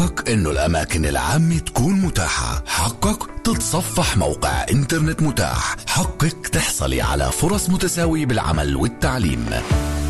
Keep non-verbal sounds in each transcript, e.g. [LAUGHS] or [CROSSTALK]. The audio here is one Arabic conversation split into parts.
حقك إنه الأماكن العامة تكون متاحة. حقك تتصفح موقع إنترنت متاح. حقك تحصلي على فرص متساوية بالعمل والتعليم.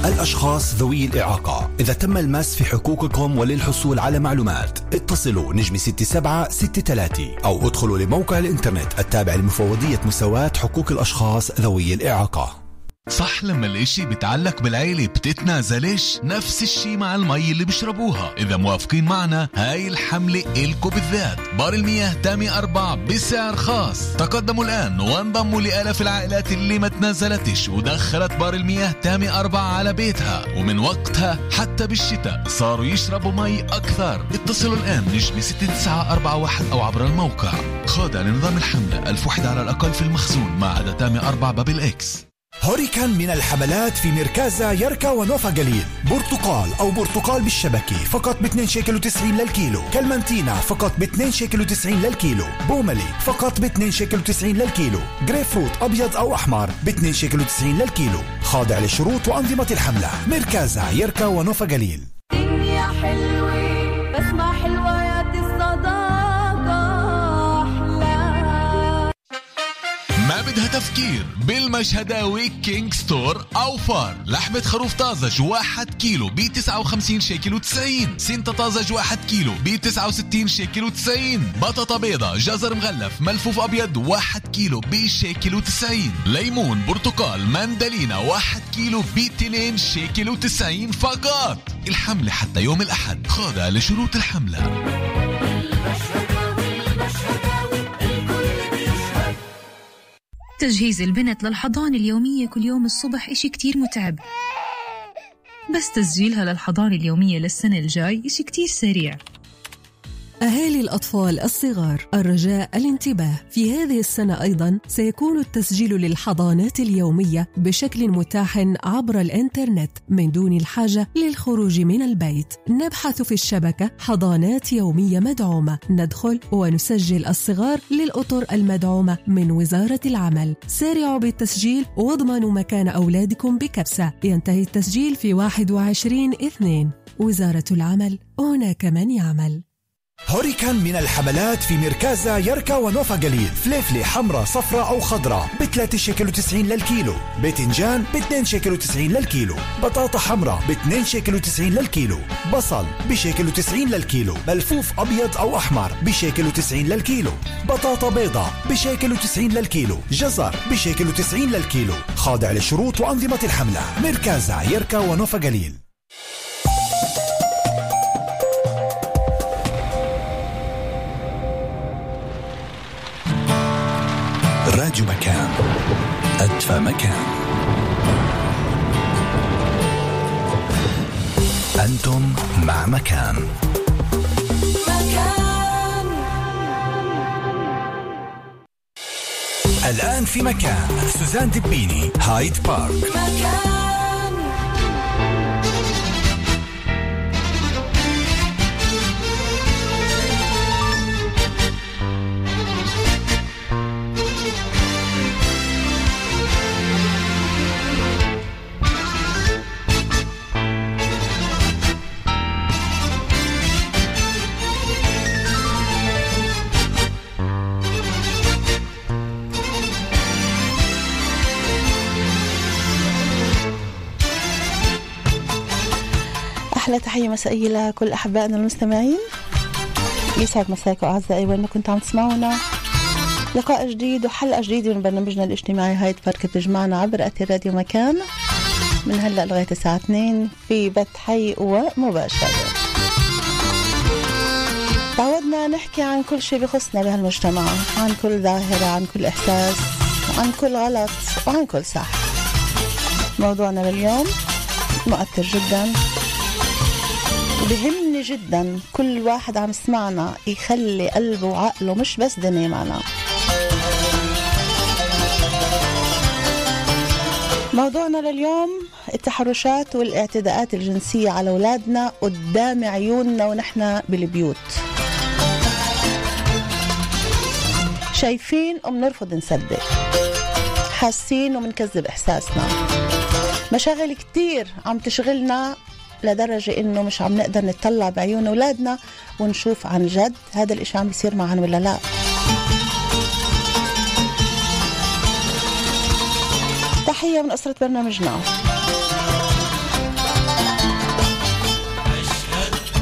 الأشخاص ذوي الإعاقة. إذا تم المس في حقوقكم وللحصول على معلومات اتصلوا نجمة 6763 أو ادخلوا لموقع الإنترنت التابع لمفوضية مساواة حقوق الأشخاص ذوي الإعاقة. صح لما الإشي بتعلق بالعيلة بتتنازلش؟ نفس الشي مع المي اللي بيشربوها. إذا موافقين معنا هاي الحملة إلكو بالذات. بار المياه تامي أربعة بسعر خاص. تقدموا الآن وانضموا لآلاف العائلات اللي ما تنازلتش ودخلت بار المياه تامي أربعة على بيتها. ومن وقتها حتى بالشتاء صاروا يشربوا مي أكثر. اتصلوا الآن نجم 6941 أو عبر الموقع. خاضع لنظام الحملة ألف وحدة على الأقل في المخزون ما عدا تامي أربعة بابل إكس. هوريكان من الحملات في مركزة يركا ونوفا جليل. برتقال أو برتقال بالشبكة فقط ب 2 شيكل و90 للكيلو. كلمنتينا فقط ب 2 شيكل و90 للكيلو. بوملي فقط ب 2 شيكل و90 للكيلو. جريب فروت أبيض أو أحمر ب 2 شيكل و90 للكيلو. خاضع للشروط وأنظمة الحملة. مركزة يركا ونوفا جليل. بدها تفكير. بالمشهداوي كينج ستور أوفر لحمة خروف طازج واحد كيلو ب 59 شيكل و90 سنتة طازج واحد كيلو ب 69 شيكل و90 بطاطا بيضة جزر مغلف ملفوف أبيض واحد كيلو ب شيكل و90 ليمون برتقال مندلينا واحد كيلو ب 2 شيكل و90 فقط. الحملة حتى يوم الأحد. خاضع لشروط الحملة. تجهيز البنت للحضانة اليومية كل يوم الصبح إشي كتير متعب. بس تسجيلها للحضانة اليومية للسنة الجاي إشي كتير سريع. أهالي الأطفال الصغار الرجاء الانتباه. في هذه السنة أيضا سيكون التسجيل للحضانات اليومية بشكل متاح عبر الإنترنت من دون الحاجة للخروج من البيت. نبحث في الشبكة حضانات يومية مدعومة. ندخل ونسجل الصغار للأطر المدعومة من وزارة العمل. سارعوا بالتسجيل واضمنوا مكان أولادكم بكبسة. ينتهي التسجيل في 21 اثنين. وزارة العمل هناك من يعمل. هوريكان من الحملات في مركزة يركا ونوفا جليل فليفلة حمراء صفراء أو خضراء. ب 3 شيكل و90 للكيلو. باذنجان ب 2 شيكل و90 للكيلو. بطاطا حمراء ب 2 شيكل و90 للكيلو. بصل بشيكل و90 للكيلو. ملفوف أبيض أو أحمر بشيكل و90 للكيلو. بطاطا بيضاء بشيكل و90 للكيلو. جزر بشيكل و90 للكيلو. خاضع لشروط وأنظمة الحملة. مركزة يركا ونوفا جليل. راديو مكان. أدفى مكان. أنتم مع مكان. مكان. الآن في مكان. سوزان دبيني هايد بارك. مكان. تحية مسائية لكل أحبائنا المستمعين. يسعد مساكم أعزائي وين ما كنتوا عم تسمعونا. لقاء جديد وحلقة جديدة من برنامجنا الاجتماعي هاي فرق بتجمعنا عبر أثير راديو مكان. من هلا لغاية الساعة 2 في بث حي ومباشر تعودنا نحكي عن كل شيء بخصنا بهالمجتمع عن كل ظاهرة عن كل إحساس وعن كل غلط وعن كل صح. موضوعنا لليوم مؤثر جدا. وبهمني جدا كل واحد عم يسمعنا يخلي قلبه وعقله مش بس دنيا معنا. موضوعنا لليوم التحرشات والاعتداءات الجنسية على أولادنا قدام عيوننا ونحن بالبيوت. شايفين وبنرفض نصدق. حاسين وبنكذب إحساسنا. مشاغل كتير عم تشغلنا لدرجة إنه مش عم نقدر نطلع بعيون أولادنا ونشوف عن جد هذا الإشي عم بيصير معهم ولا لا. تحية من أسرة برنامجنا.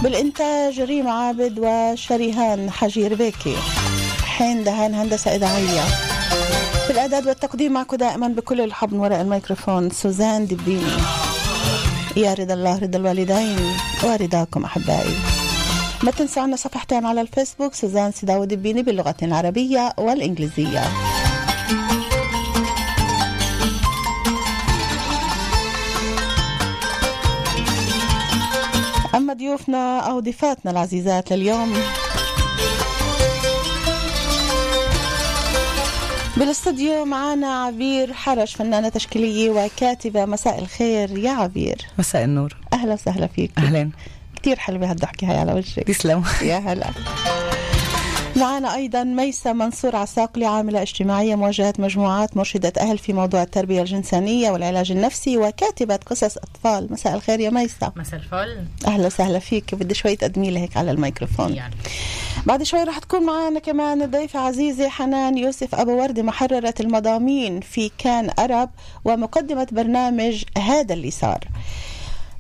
بالإنتاج ريم عابد وشريهان حجير بيكي. حين دهان هندسة إذاعية. في الإعداد والتقديم معكم دائما بكل الحب من وراء الميكروفون سوزان دبيني يا رضا الله رضا الوالدين ورضاكم أحبائي. ما تنسوا عنا صفحتين على الفيسبوك سوزان سيداو دبيني باللغتين العربية والإنجليزية. أما ضيوفنا أو ضيفاتنا العزيزات لليوم. بالاستوديو معنا عبير حرش فنانة تشكيلية وكاتبة. مساء الخير يا عبير. مساء النور. أهلا وسهلا فيك. اهلين كتير حلوة هالضحكة هاي على وجهك. تسلم. يا هلا. معنا أيضا ميسة منصور عساقلي عاملة اجتماعية مواجهة مجموعات مرشدة أهل في موضوع التربية الجنسانية والعلاج النفسي وكاتبة قصص أطفال. مساء الخير يا ميسة. مساء الفل. أهلا وسهلا فيك. بدي شوي تقدمي لي هيك على الميكروفون. يعني بعد شوي رح تكون معنا كمان ضيفة عزيزة حنان يوسف أبو وردة محررة المضامين في كان أرب ومقدمة برنامج هذا اللي صار.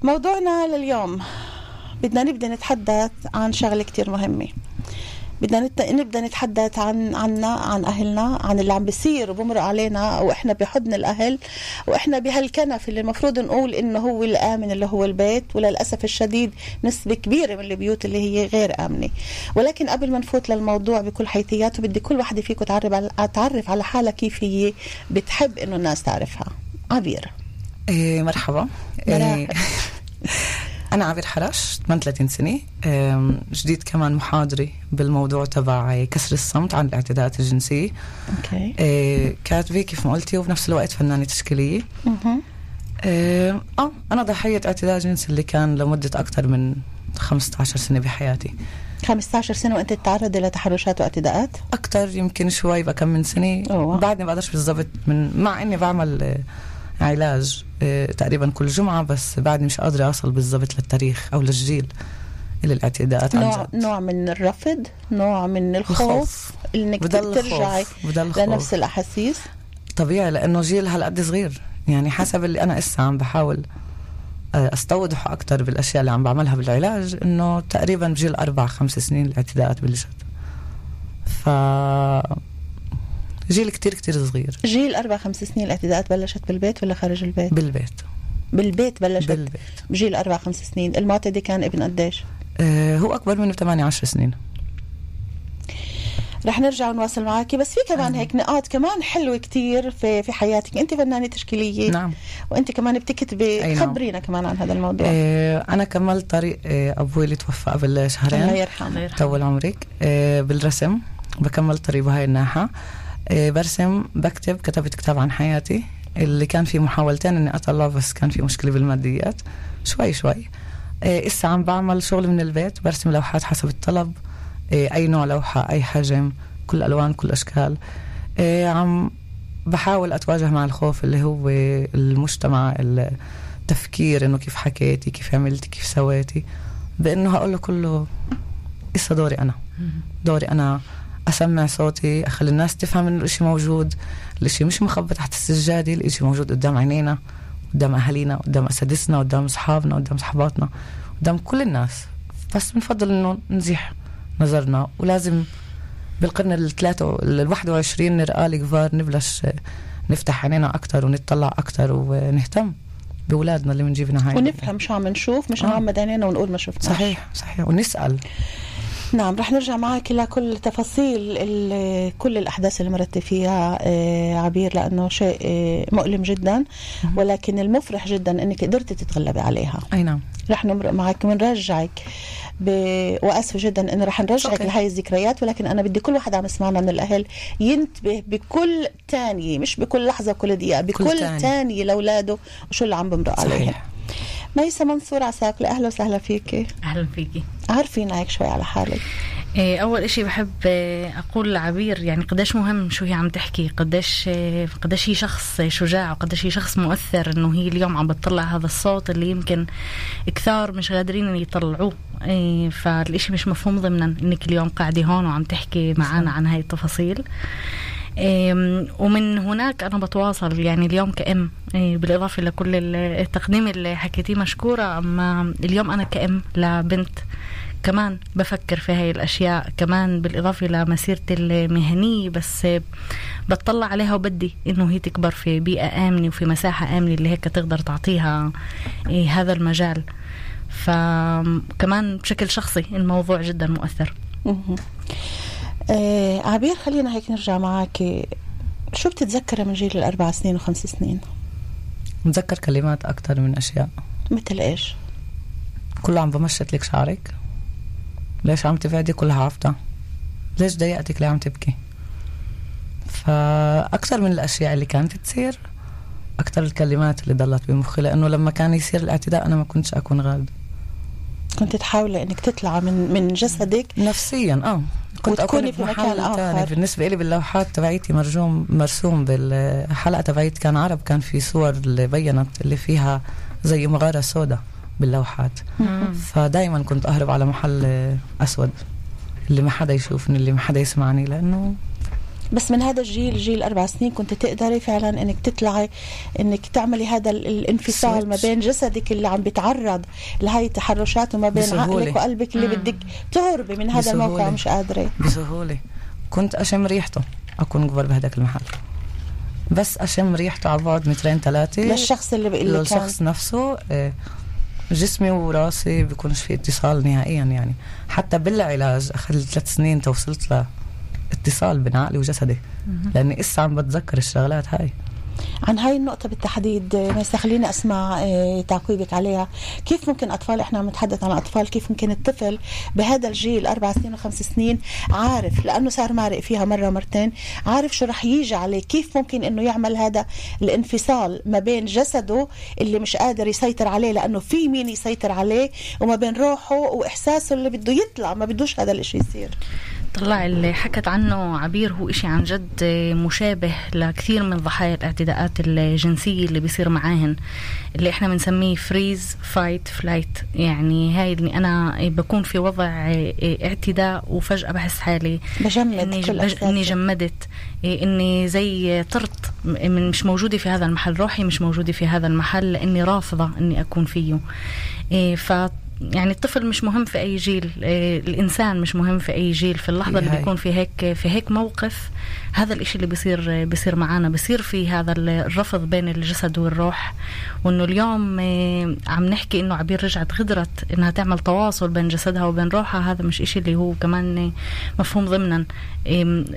موضوعنا لليوم. بدنا نبدأ نتحدث عن شغلة كتير مهمة. بدنا نت- نبدأ نتحدث عن عنا عن أهلنا عن اللي عم بيصير وبمر علينا وإحنا بحضن الأهل وإحنا بهالكنف اللي المفروض نقول إنه هو الآمن اللي هو البيت وللأسف الشديد نسبة كبيرة من البيوت اللي هي غير آمنة. ولكن قبل ما نفوت للموضوع بكل حيثياته بدي كل وحدة فيكم تعرف على تعرف على حالها كيف هي بتحب إنه الناس تعرفها. عبير. إيه مرحبا. مرحبا. إيه أنا عبير حرش 38 سنة. جديد كمان محاضرة بالموضوع تبع كسر الصمت عن الاعتداءات الجنسية. أوكي. إيه كاتبة كيف ما قلتي وبنفس الوقت فنانة تشكيلية. آه أنا ضحية اعتداء جنسي اللي كان لمدة أكثر من 15 سنة بحياتي. 15 سنة وأنت تتعرضي لتحرشات واعتداءات؟ أكثر يمكن شوي بكم من سنة. أوه. بعدني بقدرش بالضبط من مع إني بعمل آه، علاج آه، تقريبا كل جمعة بس بعدني مش قادرة أوصل بالضبط للتاريخ أو للجيل اللي الاعتداءات عن نوع جد. نوع من الرفض نوع من الخوف الخوف. إنك ترجعي لنفس الأحاسيس. طبيعي لأنه جيل هالقد صغير. يعني حسب اللي أنا إسا عم بحاول آه، استوضح أكثر بالأشياء اللي عم بعملها بالعلاج إنه تقريبا بجيل أربع خمس سنين الاعتداءات بلشت ف جيل كتير كتير صغير. جيل أربع خمس سنين الاعتداءات بلشت بالبيت ولا خارج البيت؟ بالبيت. بالبيت بلشت. بالبيت. بجيل أربع خمس سنين. المعتدي كان ابن قديش؟ آه، هو أكبر مني ب 18 سنين. رح نرجع ونواصل معك بس في كمان هيك نقاط كمان حلوة كتير في في حياتك. أنت فنانة تشكيلية. نعم. وأنت كمان بتكتبي. نعم. خبرينا كمان عن هذا الموضوع. آه، أنا كملت طريق آه، أبوي اللي توفى قبل الله شهرين يرحمه. طول عمرك. آه، بالرسم. بكمل طريق بهاي الناحية. آه، برسم بكتب كتبت كتاب عن حياتي. اللي كان في محاولتين إني اطلعه بس كان في مشكلة بالماديات. شوي شوي. آه، إسا عم بعمل شغل من البيت برسم لوحات حسب الطلب. آه، أي نوع لوحة أي حجم كل ألوان كل أشكال. عم بحاول أتواجه مع الخوف اللي هو المجتمع التفكير إنه كيف حكيتي كيف عملتي كيف سويتي. بإنه هقول له كله إسا دوري أنا. دوري أنا أسمع صوتي أخلي الناس تفهم إنه الإشي موجود. الإشي مش مخبى تحت السجادة الإشي موجود قدام عينينا قدام أهالينا قدام أساتذتنا قدام أصحابنا قدام صحباتنا قدام كل الناس. بس بنفضل إنه نزيح نظرنا. ولازم بالقرن الثلاثة ال 21 نرقى الكبار نبلش نفتح عينينا أكثر ونتطلع أكثر ونهتم بأولادنا اللي بنجيبنا هاي ونفهم شو عم نشوف مش آه. نغمض عينينا ونقول ما شفنا صحيح صحيح. ونسأل. نعم رح نرجع معك لكل تفاصيل كل الأحداث اللي مرت فيها آه، عبير لأنه شيء آه، مؤلم جدا ولكن المفرح جدا أنك قدرتي تتغلبي عليها. أي نعم. رح نمرق معك ونرجعك ب... واسفه جدا انه رح نرجعك أوكي. لهي الذكريات ولكن أنا بدي كل واحد عم يسمعنا من الأهل ينتبه بكل ثانية مش بكل لحظة وكل دقيقة بكل تانية. ثانية لأولاده وشو اللي عم بمرق عليهم. صحيح. ميسة منصور عساكلة أهلا وسهلا فيكي أهلا فيكي عارفين هيك شوي على حالك. إيه، أول إشي بحب إيه، أقول لعبير يعني قديش مهم شو هي عم تحكي قديش إيه، قديش هي شخص شجاع وقديش هي شخص مؤثر إنه هي اليوم عم بتطلع هذا الصوت اللي يمكن كثار مش قادرين إن يطلعوه. فالإشي مش مفهوم ضمنا إنك اليوم قاعدة هون وعم تحكي معنا عن هاي التفاصيل. ومن هناك أنا بتواصل يعني اليوم كأم بالإضافة لكل التقديم اللي حكيتيه مشكورة أما اليوم أنا كأم لبنت كمان بفكر في هاي الأشياء كمان بالإضافة لمسيرتي المهنية بس بتطلع عليها وبدي إنه هي تكبر في بيئة آمنة وفي مساحة آمنة اللي هيك تقدر تعطيها إيه هذا المجال. فكمان بشكل شخصي الموضوع جدا مؤثر. آه عبير خلينا هيك نرجع معك شو بتتذكري من جيل الأربع سنين وخمس سنين؟ متذكر كلمات أكثر من أشياء. مثل إيش؟ كله عم بمشط لك شعرك. ليش عم تبعدي كلها عفطة ليش ضايقتك ليه عم تبكي؟ فأكثر من الأشياء اللي كانت تصير أكثر الكلمات اللي ضلت بمخي لأنه لما كان يصير الاعتداء أنا ما كنتش أكون غالب. كنت تحاولي إنك تطلع من من جسدك. نفسيا آه. كنت اكون في مكان آخر. بالنسبة لي باللوحات تبعيتي مرجوم مرسوم بالحلقة تبعيت كان عرب كان في صور اللي بينت اللي فيها زي مغارة سوداء باللوحات. فدائما كنت أهرب على محل أسود اللي ما حدا يشوفني اللي ما حدا يسمعني لأنه بس من هذا الجيل جيل أربع سنين كنت تقدري فعلا إنك تطلعي إنك تعملي هذا الانفصال ما بين جسدك اللي عم بيتعرض لهي التحرشات وما بين بسهولة. عقلك وقلبك اللي بدك تهربي من هذا بسهولة. الموقع مش قادرة. بسهولة. كنت أشم ريحته. أكون قبل بهذاك المحل. بس أشم ريحته على بعد مترين ثلاثة للشخص اللي بيقول لك للشخص نفسه إيه جسمي وراسي بيكونش في اتصال نهائيا يعني. حتى بالعلاج اخذ ثلاث سنين توصلت لاتصال بين عقلي وجسدي. لأني إسا عم بتذكر الشغلات هاي. عن هاي النقطة بالتحديد بس خليني أسمع آه، تعقيبك عليها. كيف ممكن أطفال إحنا عم نتحدث عن أطفال كيف ممكن الطفل بهذا الجيل أربع سنين وخمس سنين عارف لأنه صار مارق فيها مرة مرتين عارف شو رح يجي عليه؟ كيف ممكن إنه يعمل هذا الانفصال ما بين جسده اللي مش قادر يسيطر عليه لأنه في مين يسيطر عليه وما بين روحه وإحساسه اللي بده يطلع ما بدوش هذا الإشي يصير؟ طلع اللي حكت عنه عبير هو إشي عن جد مشابه لكثير من ضحايا الاعتداءات الجنسية اللي بيصير معاهن اللي إحنا بنسميه freeze fight flight يعني هاي اللي أنا بكون في وضع اعتداء وفجأة بحس حالي بجمد إني, بج... إني جمدت. إني زي طرت من مش موجودة في هذا المحل روحي مش موجودة في هذا المحل لأني رافضة إني أكون فيه. ف يعني الطفل مش مهم في أي جيل آه، الإنسان مش مهم في أي جيل في اللحظة اللي بيكون في هيك في هيك موقف هذا الإشي اللي بيصير بيصير معنا بيصير في هذا الرفض بين الجسد والروح وإنه اليوم آه، عم نحكي إنه عبير رجعت غدرت إنها تعمل تواصل بين جسدها وبين روحها. هذا مش إشي اللي هو كمان مفهوم ضمنا.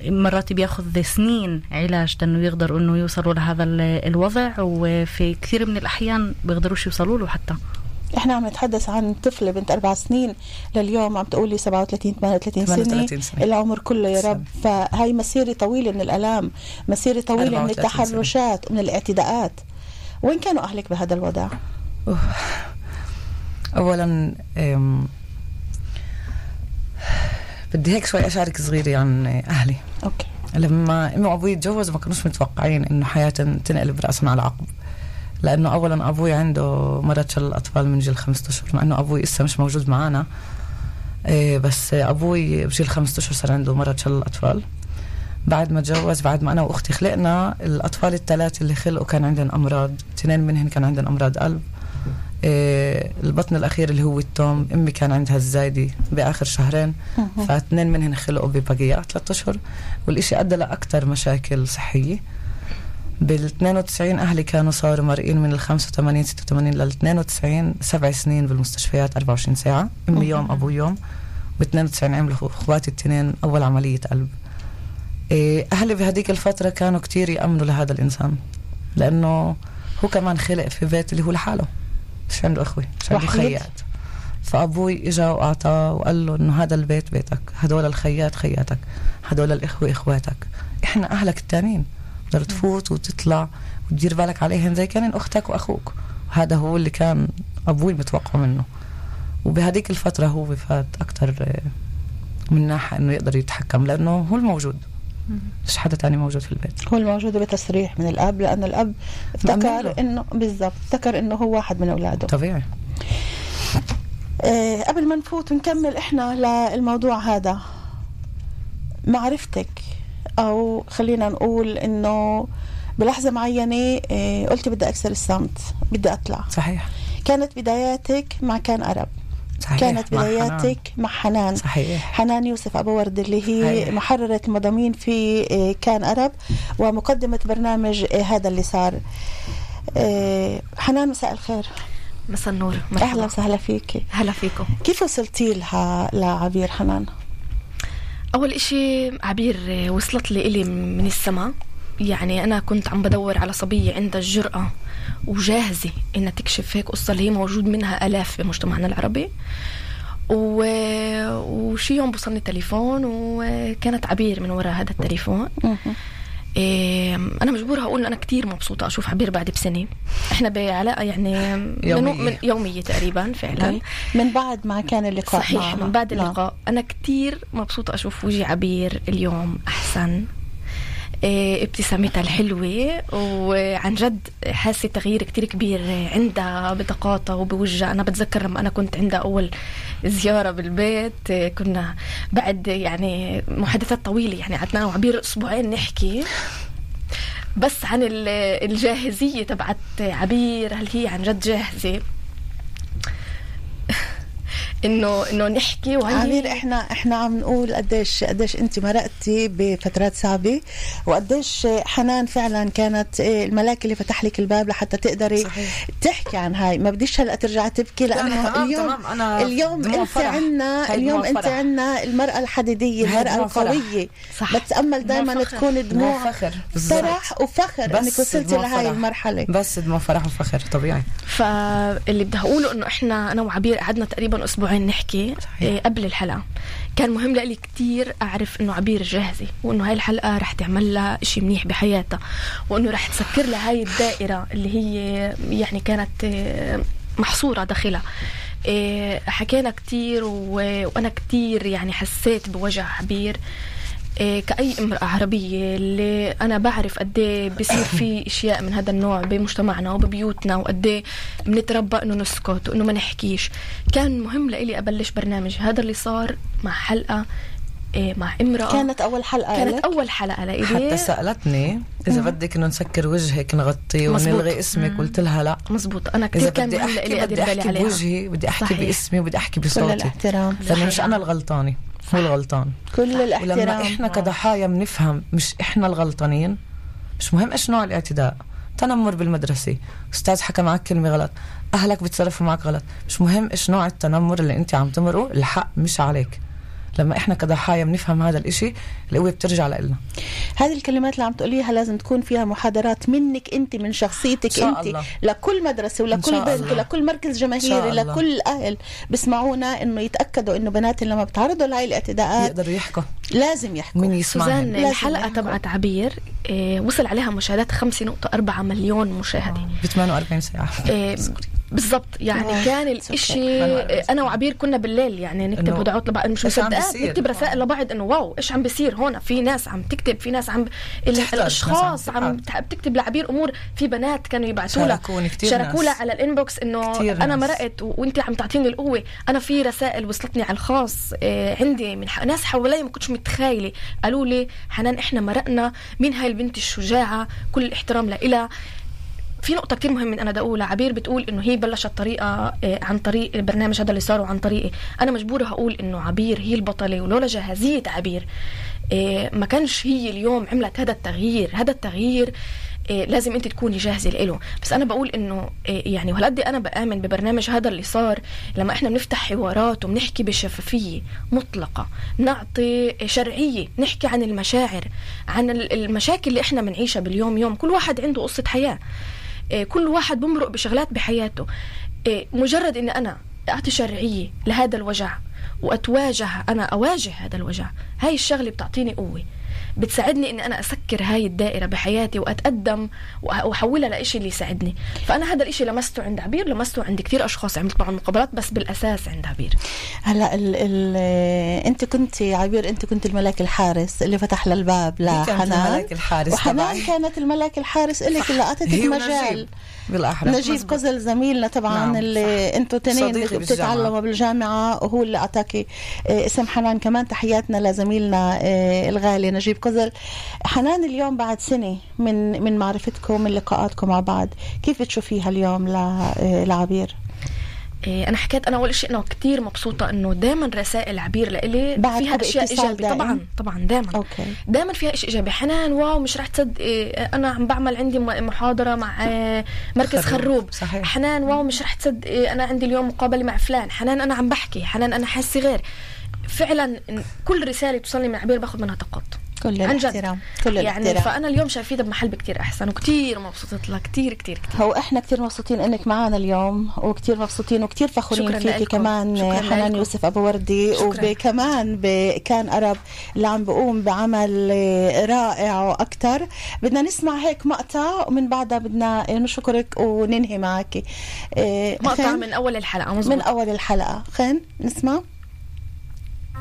مرات بياخذ سنين علاج انه يقدروا إنه يوصلوا لهذا الوضع وفي كثير من الأحيان بيقدروش يوصلوا له حتى. إحنا عم نتحدث عن طفله بنت أربع سنين لليوم عم تقولي 37 38 سنه 38 سنة العمر كله يا رب. فهي مسيرة طويلة من الألام مسيرة طويلة من التحرشات ومن الاعتداءات. وين كانوا أهلك بهذا الوضع؟ اولا بدي هيك شوي أشارك صغيرة عن أهلي. أوكي. لما إمي وأبوي تجوزوا ما كانوش متوقعين إنه حياتهم تنقلب راسا على عقب. لأنه اولا أبوي عنده مرض شلل الأطفال من جيل خمسة اشهر مع انه أبوي لسه مش موجود معنا إيه بس أبوي بجيل خمسة اشهر صار عنده مرض شلل الأطفال. بعد ما تجوز بعد ما أنا وأختي خلقنا الأطفال الثلاثة اللي خلقوا كان عندهم أمراض. اثنين منهم كان عندهم أمراض قلب. إيه البطن الأخير اللي هو التوم أمي كان عندها الزايدة بآخر شهرين. فاثنين منهم خلقوا ببقيات ثلاث أشهر. والإشي أدى لأكثر مشاكل صحية. بال 92 أهلي كانوا صاروا مرئين من ال 85 86 لل 92 سبع سنين بالمستشفيات 24 ساعة امي يوم أبو يوم ب 92 عملوا أخواتي الاثنين أول عملية قلب. إيه، أهلي بهذيك الفترة كانوا كتير يأمنوا لهذا الإنسان لأنه هو كمان خلق في بيت اللي هو لحاله مش عنده أخوة مش عنده خيات. فأبوي إجا وأعطاه وقال له إنه هذا البيت بيتك هدول الخيات خياتك هدول الإخوة إخواتك إحنا أهلك التانيين. تقدر تفوت وتطلع وتدير بالك عليهم زي كان أختك وأخوك. وهذا هو اللي كان أبوي متوقع منه. وبهذيك الفترة هو فات أكثر من ناحية إنه يقدر يتحكم لأنه هو الموجود. مش حدا تاني موجود في البيت. هو الموجود بتصريح من الأب لأنه الأب. افتكر انه بالضبط افتكر إنه هو واحد من أولاده. طبيعي. آه قبل ما نفوت ونكمل إحنا للموضوع هذا معرفتك أو خلينا نقول إنه بلحظة معينة آه قلتي بدي أكسر الصمت بدي أطلع. صحيح. كانت بداياتك مع كان أرب. صحيح كانت مع بداياتك مع حنان. صحيح. حنان يوسف أبو ورد اللي هي صحيح. محررة المضامين في آه، كان أرب ومقدمة برنامج آه، هذا اللي صار. حنان مساء الخير. مساء النور. أهلا مرحبا وسهلا فيك. هلا فيكم. كيف وصلتي لها لعبير حنان؟ أول إشي عبير آه، وصلت لي إلي من السماء. يعني أنا كنت عم بدور على صبية عندها الجرأة وجاهزة إنها تكشف هيك قصة اللي هي موجود منها آلاف بمجتمعنا العربي. و... وشي يوم بوصلني تليفون وكانت عبير من وراء هذا التليفون. إيه أنا مجبورة أقول إن أنا كتير مبسوطة أشوف عبير بعد بسنة إحنا بعلاقة يعني يومية. من يومية تقريبا فعلا من بعد ما كان اللقاء صحيح معنا. من بعد نعم. اللقاء أنا كتير مبسوطة أشوف وجه عبير اليوم أحسن إيه، ابتسامتها الحلوة وعن جد حاسة تغيير كتير كبير عندها بطاقاتها وبوجهها أنا بتذكر لما أنا كنت عندها أول زيارة بالبيت إيه، كنا بعد يعني محادثات طويلة يعني قعدنا أنا وعبير أسبوعين نحكي. بس عن ال- الجاهزية تبعت عبير هل هي عن جد جاهزة؟ انه إنه نحكي وهي عبير إحنا إحنا عم نقول قديش قديش أنت مرقتي بفترات صعبه وقديش حنان فعلا كانت إيه، الملاك اللي فتح لك الباب لحتى تقدري صحيح. تحكي عن هاي ما بديش هلأ ترجعي تبكي لا، لأنه تمام، اليوم تمام، أنا اليوم أنت هاي اليوم أنت. عنا المرأة الحديدية المرأة. القوية صح. بتأمل دائما. تكون دموع فخر. فرح وفخر بس انك وصلتي فرح. المرحلة بس دموع فرح وفخر طبيعي فاللي بدي أقوله إنه إحنا أنا وعبير قعدنا تقريبا أسبوعين نحكي صحيح. إيه قبل الحلقة. كان مهم لي كتير أعرف إنه عبير جاهزه وإنه هاي الحلقة رح تعمل لها شيء منيح بحياتها وإنه رح تسكر لها هاي الدائرة اللي هي يعني كانت إيه، محصورة داخلها. إيه، حكينا كتير و- وأنا كتير يعني حسيت بوجع عبير. كأي امرأة عربية اللي أنا بعرف قد إيه بصير في أشياء من هذا النوع بمجتمعنا وببيوتنا وقد إيه بنتربى إنه نسكت وإنه ما نحكيش. كان مهم لإلي أبلش برنامج. هذا اللي صار مع حلقة إيه، مع امرأة. كانت أول حلقة كانت لك؟ أول حلقة لإلي. حتى سألتني إذا بدك إنه نسكر وجهك نغطي مزبوط. ونلغي اسمك. قلت لها لا. مزبوط أنا إذا كتير كان بدي مهم لإلي أحكي بدي أحكي بوجهي بدي أحكي صحيح. باسمي وبدي أحكي كل بصوتي. الاحترام. لأنه مش أنا الغلطانة. هو الغلطان كل ولما الاحترام. إحنا كضحايا بنفهم مش إحنا الغلطانين مش مهم إيش نوع الاعتداء. تنمر بالمدرسة. أستاذ حكى معك كلمة غلط. أهلك بيتصرفوا معك غلط. مش مهم إيش نوع التنمر اللي أنت عم تمره الحق مش عليك. لما إحنا كضحايا بنفهم هذا الإشي القوة بترجع لنا هذه الكلمات اللي عم تقوليها لازم تكون فيها محاضرات منك انت من شخصيتك إن شاء انت الله. لكل مدرسة ولكل شاء بنت الله. ولكل مركز جماهيري. لكل أهل بسمعونا إنه يتأكدوا إنه بناتهم لما بتعرضوا لهي الاعتداءات يقدروا يحكوا لازم يحكوا مين سوزان يسمعهم لازم الحلقة يحكوا. تبعت عبير إيه، وصل عليها مشاهدات 5.4 مليون مشاهدة ب 48 ساعة إيه، بالضبط يعني. كان. الإشي أنا وعبير كنا بالليل يعني نكتب هدعات لبعض مش مصدقات؟ نكتب رسائل لبعض إنه واو إيش عم بيصير هون في ناس عم تكتب في ناس عم الأشخاص عم عم. بتكتب لعبير أمور في بنات كانوا يبعثوا لها شاركوا لها. على الإنبوكس إنه أنا. مرقت وأنت عم تعطيني القوة. أنا في رسائل وصلتني على الخاص إيه، عندي من ناس حوالي ما كنتش متخيلة. قالوا لي حنان إحنا مرقنا. مين هاي البنت الشجاعة؟ كل الاحترام لها في نقطة كتير مهمة أنا بدي أقولها. عبير بتقول إنه هي بلشت طريقة آه، عن طريق البرنامج هذا اللي صار وعن طريقي أنا مجبورة أقول إنه عبير هي البطلة ولولا جاهزية عبير. آه، ما كانش هي اليوم عملت هذا التغيير. هذا التغيير آه، لازم انت تكوني جاهزة له. بس أنا بقول إنه آه، يعني وهالقد أنا بآمن ببرنامج هذا اللي صار لما إحنا بنفتح حوارات وبنحكي بشفافية مطلقة نعطي شرعية نحكي عن المشاعر عن ال- المشاكل اللي إحنا بنعيشها باليوم يوم. كل واحد عنده قصة حياة. آه، كل واحد بمرق بشغلات بحياته. آه، مجرد إني أنا أعطي شرعية لهذا الوجع وأتواجه أنا أواجه هذا الوجع. هاي الشغلة بتعطيني قوة. بتساعدني إني أنا أسكر هاي الدائرة بحياتي وأتقدم وأحولها لإشي اللي يساعدني. فأنا هذا الإشي لمسته عند عبير لمسته عند كثير أشخاص عملت معهم مقابلات بس بالأساس عند عبير. هلا ال ال أنت كنت عبير أنت كنت الملاك الحارس اللي فتح للباب هي كانت لحنان. الملاك الحارس وحنان تبعي. كانت الملاك الحارس لك اللي اعطتك مجال. بالأحرى. نجيب قزل زميلنا طبعا نعم، اللي أنتوا تنين بتتعلموا بالجامعة وهو اللي أعطاكي آه، اسم حنان. كمان تحياتنا لزميلنا آه، الغالي نجيب قزل حنان اليوم بعد سنة من من معرفتكم من لقاءاتكم مع بعض. كيف بتشوفيها اليوم آه، لعبير؟ إيه أنا حكيت أنا أول شيء إنه كثير مبسوطة إنه دائما رسائل عبير لإلي فيها أشياء اتصال ايجابي دائم؟ طبعا طبعا دائما دائما فيها شيء إيجابي. حنان واو مش رح تصدقي أنا عم بعمل عندي محاضرة مع آه، مركز خروب. خروب. صحيح. حنان واو مش رح تصدقي أنا عندي اليوم مقابلة مع فلان. حنان أنا عم بحكي. حنان أنا حاسة غير. فعلا كل رسالة توصلني من عبير باخذ منها طاقات. كل عن جد. الاحترام كل يعني الاحترام فأنا اليوم شايفيتها بمحل بكتير أحسن وكتير مبسوطة لها كتير كتير كتير هو إحنا كثير مبسوطين إنك معنا اليوم وكثير مبسوطين وكثير فخورين شكراً فيكي. كمان شكراً حنان. يوسف أبو وردي شكراً. وكمان بكان أرب اللي عم بقوم بعمل آه، رائع وأكثر بدنا نسمع هيك مقطع ومن بعدها بدنا نشكرك وننهي معك آه، مقطع خن؟ من أول الحلقة مزبوط من أول الحلقة خن نسمع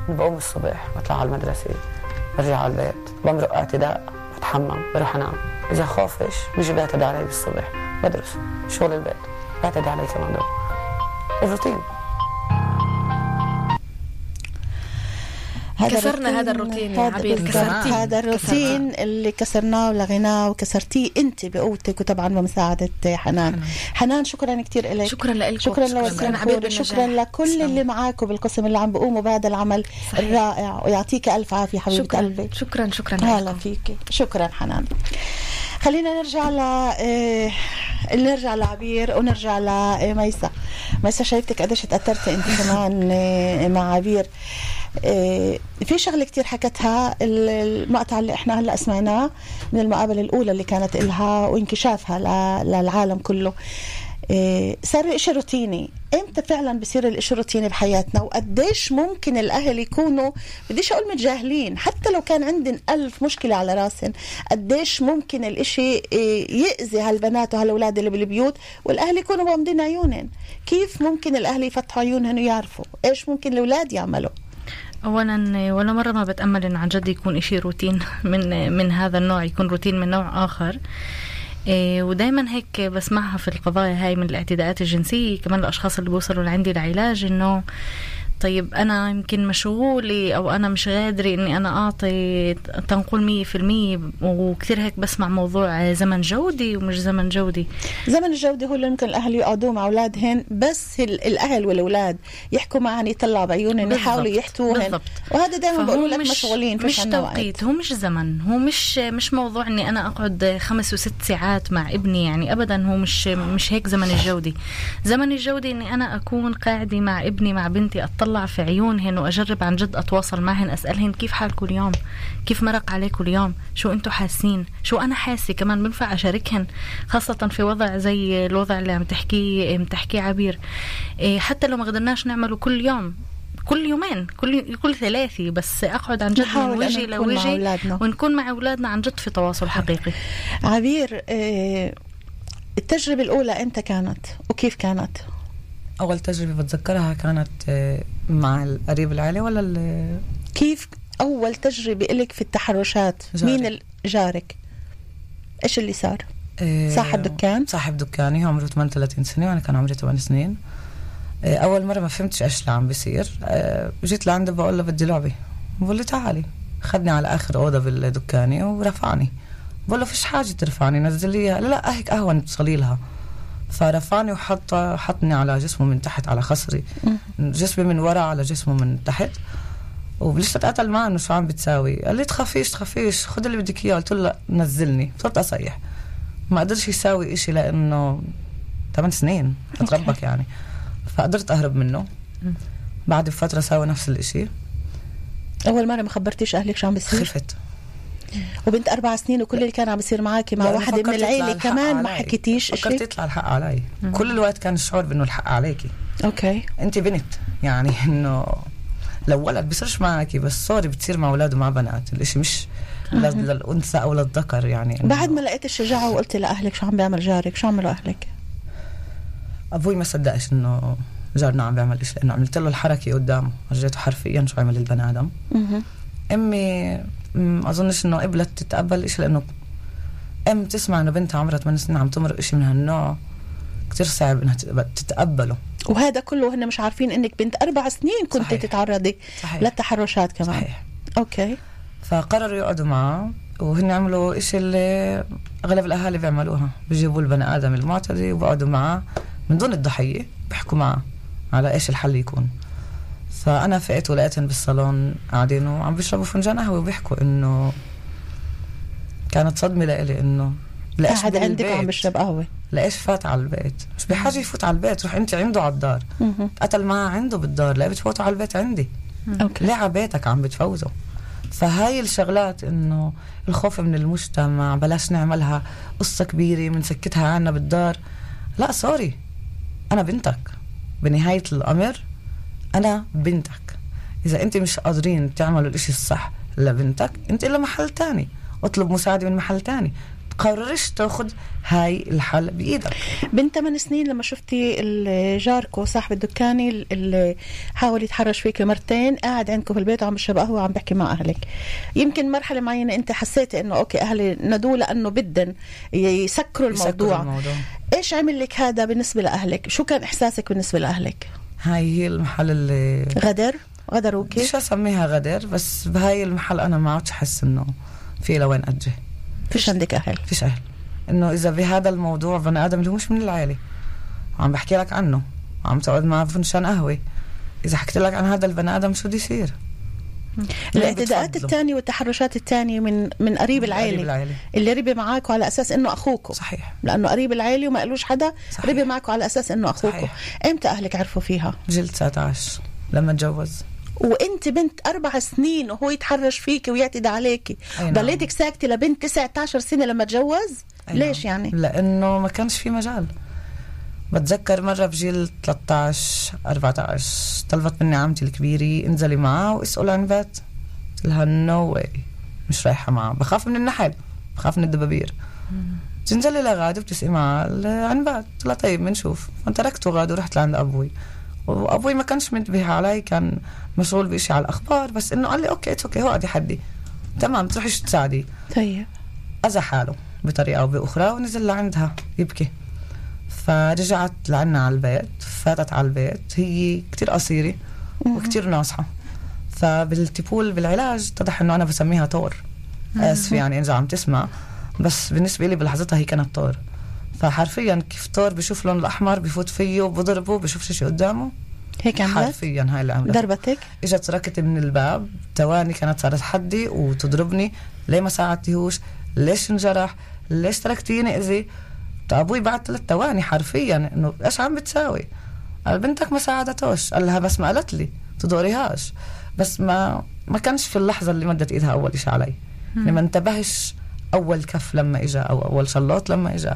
بقوم الصبح بطلع على المدرسة برجع على البيت. بمرق اعتداء بتحمم بروح أنام. إذا خافش بيجي بيعتدي علي بالصبح. بدرس. شغل البيت. بيعتدي علي كمان دور الروتين. كسرنا هذا الروتين يا هذا عبير، كسرتيه. هذا الروتين اللي كسرناه ولغيناه وكسرتيه انت بقوتك وطبعا بمساعدة حنان. حنان. شكرا كثير لك شكرا لكم شكرا بالنجاح. شكرا لكل. اللي معاكم بالقسم اللي عم بقوموا بهذا العمل صحيح. الرائع ويعطيك ألف عافية حبيبة شكرا. قلبي. شكرا شكرا هلا. فيكي شكرا حنان. خلينا نرجع ل آه، نرجع لعبير ونرجع لميسا ميسا. شايفتك قديش تأثرتي انت كمان آه، مع عبير. آه، في شغلة كتير حكتها ال- المقطع اللي إحنا هلأ سمعناه من المقابلة الأولى اللي كانت إلها وانكشافها للعالم كله. إيه، صار إشي روتيني. إمتى فعلا بصير الإشي روتيني بحياتنا؟ وقديش ممكن الأهل يكونوا بديش أقول متجاهلين؟ حتى لو كان عندن ألف مشكلة على راسن قديش ممكن الإشي إيه، يأذي هالبنات وهالأولاد اللي بالبيوت والأهل يكونوا غامضين عيونهم كيف ممكن الأهل يفتحوا عيونهم ويعرفوا؟ إيش ممكن الأولاد يعملوا؟ اولا ولا مرة ما بتامل انه عن جد يكون إشي روتين من من هذا النوع يكون روتين من نوع آخر. إيه ودائما هيك بسمعها في القضايا هاي من الاعتداءات الجنسية كمان الأشخاص اللي بيوصلوا لعندي لعلاج إنه طيب أنا يمكن مشغولة أو أنا مش قادرة إني أنا أعطي تنقول مية في المية وكثير هيك بسمع موضوع زمن جودي ومش زمن جودي زمن الجودة هو اللي ممكن الأهل يقعدوا مع أولادهن بس ال- الأهل والأولاد يحكوا معهن يطلعوا بعيونهم. يحاولوا يحتوهن بالضبط. وهذا دائما بقولوا لك مش- مشغولين مش. توقيت هو مش زمن هو مش مش موضوع إني أنا أقعد خمس وست ساعات مع ابني يعني ابدا هو مش مش هيك زمن الجودي زمن الجودي إني أنا أكون قاعدة مع ابني مع بنتي اطلع في عيونهن وأجرب عن جد أتواصل معهن أسألهن كيف حالكم اليوم؟ كيف مرق عليكم اليوم؟ شو أنتم حاسين؟ شو أنا حاسة كمان؟ بنفع أشاركهن خاصة في وضع زي الوضع اللي عم تحكيه عم تحكيه عبير. إيه، حتى لو ما قدرناش نعمله كل يوم كل يومين كل كل ثلاثي بس أقعد عن جد من لوجهي أولادنا. ونكون مع أولادنا عن جد في تواصل حقيقي. عبير آه، التجربة الأولى أنت كانت وكيف كانت؟ أول تجربة بتذكرها كانت آه، مع القريب العائلة ولا كيف أول تجربة إلك في التحرشات؟ جاري. مين جارك؟ إيش اللي صار؟ آه، صاحب دكان؟ صاحب دكاني هو عمره 38 سنة وأنا كان عمري 8 سنين آه، أول مرة ما فهمتش إيش اللي عم بيصير جيت لعنده بقول له بدي لعبة بقول لي تعالي خدني على آخر أوضة بالدكاني ورفعني بقول له فيش حاجة ترفعني نزل لي. لا لا هيك أهون تصلي لها فرفعني وحط حطني على جسمه من تحت على خصري. جسمي من ورا على جسمه من تحت. وبلشت اتقاتل معه إنه شو عم بتساوي. قال لي تخافيش تخافيش خذ اللي بدك إياه. قلت له نزلني صرت أصيح. ما قدرش يساوي إشي لأنه ثمان سنين. أتربك يعني. فقدرت أهرب منه. بعد بفترة ساوي نفس الإشي. أول مرة ما خبرتيش أهلك شو عم بيصير؟ خفت. وبنت أربع سنين وكل اللي كان عم بيصير معك مع لأنه واحدة من فكرت الحق كمان ما. حكيتيش فكرت إشي؟ يطلع الحق علي. كل الوقت كان الشعور بأنه الحق عليكي. okay. أنت بنت. يعني إنه لو ولد بيصيرش معك بس sorry بتصير مع أولاد ومع بنات. الإشي مش لل- للأنثى أو للذكر يعني. بعد ما لقيت الشجاعة وقلتي لأهلك شو عم بيعمل جارك؟ شو عملوا أهلك؟ أبوي ما صدقش إنه جارنا عم بيعمل شيء لأنه عملت له الحركة قدامه. ورجيته حرفيا شو عمل البني آدم. أمي ما أظنش إنه قبلت تتقبل شيء لأنه أم تسمع إنه بنتها عمرها 8 سنين عم تمرق شيء من هالنوع كتير صعب إنها تتقبل- تتقبله. وهذا كله هن مش عارفين إنك بنت أربع سنين كنت صحيح. تتعرضي صحيح. للتحرشات كمان. صحيح. أوكي. فقرروا يقعدوا معه وهن عملوا إشي اللي أغلب الأهالي بيعملوها. بيجيبوا البني آدم المعتدي وبقعدوا معه من دون الضحية بيحكوا معه على إيش الحل يكون. فأنا فقت ولقيتهم بالصالون قاعدين وعم بيشربوا فنجان قهوة وبيحكوا إنه كانت صدمة لإلي إنه لإيش قاعد عندك؟ وعم بشرب قهوة. لإيش فات على البيت؟ مش بحاجة يفوت على البيت روح أنت عنده على الدار. قتل معه عنده بالدار لأ بتفوتوا على البيت عندي. أوكي. ليه على بيتك عم بتفوتوا فهاي الشغلات إنه الخوف من المجتمع بلاش نعملها قصة كبيرة بنسكتها عنا بالدار. لا sorry أنا بنتك. بنهاية الأمر أنا بنتك. إذا أنت مش قادرين تعملوا الإشي الصح لبنتك أنت إلى محل تاني. اطلب مساعدة من محل تاني. تقررش تاخد هاي الحل بإيدك. بنت 8 سنين لما شفتي جاركو صاحب الدكاني اللي حاول يتحرش فيك مرتين قاعد عندكم في البيت وعم بشرب قهوة وعم بحكي مع أهلك. يمكن مرحلة معينة أنت حسيتي إنه أوكي أهلي ندوا لأنه بدن يسكروا الموضوع. يسكروا الموضوع. إيش عمل لك هذا بالنسبة لأهلك؟ شو كان إحساسك بالنسبة لأهلك؟ هاي هي المحل اللي غدر؟ غدروكي بديش أسميها غدر بس بهاي المحل أنا ما عدتش أحس إنه في لوين اتجه فيش عندك أهل؟ فيش أهل. إنه إذا بهذا الموضوع بني آدم اللي هو مش من العائلة. عم بحكي لك عنه. عم تقعد معه فنشان قهوة. إذا حكيت لك عن هذا البني آدم شو بده يصير؟ الإعتداءات؟ الثانية والتحرشات الثانية من من قريب العائلة العائلة. اللي ربي معاكم على أساس إنه اخوكم صحيح لأنه قريب العائلة وما قالوش حدا صحيح. ربي معكم على أساس إنه اخوكم. إمتى أهلك عرفوا فيها جيل 19 لما تجوز وإنت بنت أربع سنين وهو يتحرش فيك ويعتدي عليك أي نعم. ضليتك ساكتة لبنت 19 سنة لما تجوز أي ليش نعم. يعني لأنه ما كانش في مجال بتذكر مرة بجيل 13 14 طلبت مني عمتي الكبيرة انزلي معها واسأل عن بيت. قلت لها no way مش رايحة معها بخاف من النحل بخاف من الدبابير. تنزلي لغادي وبتسقي معها عن بيت. قلت لها طيب بنشوف فتركته غادي ورحت لعند أبوي. وأبوي ما كانش منتبه علي كان مشغول بإشي على الأخبار بس إنه قال لي okay it's okay هو يحدي. تمام تروحيش تساعدي؟ طيب. أذى حاله بطريقة أو بأخرى ونزل لعندها يبكي. فرجعت لعنا على البيت فاتت على البيت. هي كتير قصيرة وكتير ناصحة. فبال טיפול بالعلاج اتضح إنه أنا بسميها طور. اسف يعني إذا عم تسمع. بس بالنسبة لي بلحظتها هي كانت طور. فحرفيا كيف طور بشوف لون الأحمر بفوت فيه وبضربه بشوف شيء قدامه. هيك عملت؟ حرفيا هاي اللي عملت. ضربتك إجت ركضت من الباب تواني كانت صارت حدي وتضربني. ليه ما ساعدتيهوش؟ ليش انجرح؟ ليش تركتيني إذي؟ أبوي بعد ثلاث تواني حرفيا إنه إيش عم بتساوي؟ قال بنتك ما ساعدتوش قال لها بس ما قالت لي. تدوريهاش بس ما ما كانش في اللحظة اللي مدت إيدها أول شيء علي. يعني ما انتبهش أول كف لما اجى أو أول شلاط لما اجى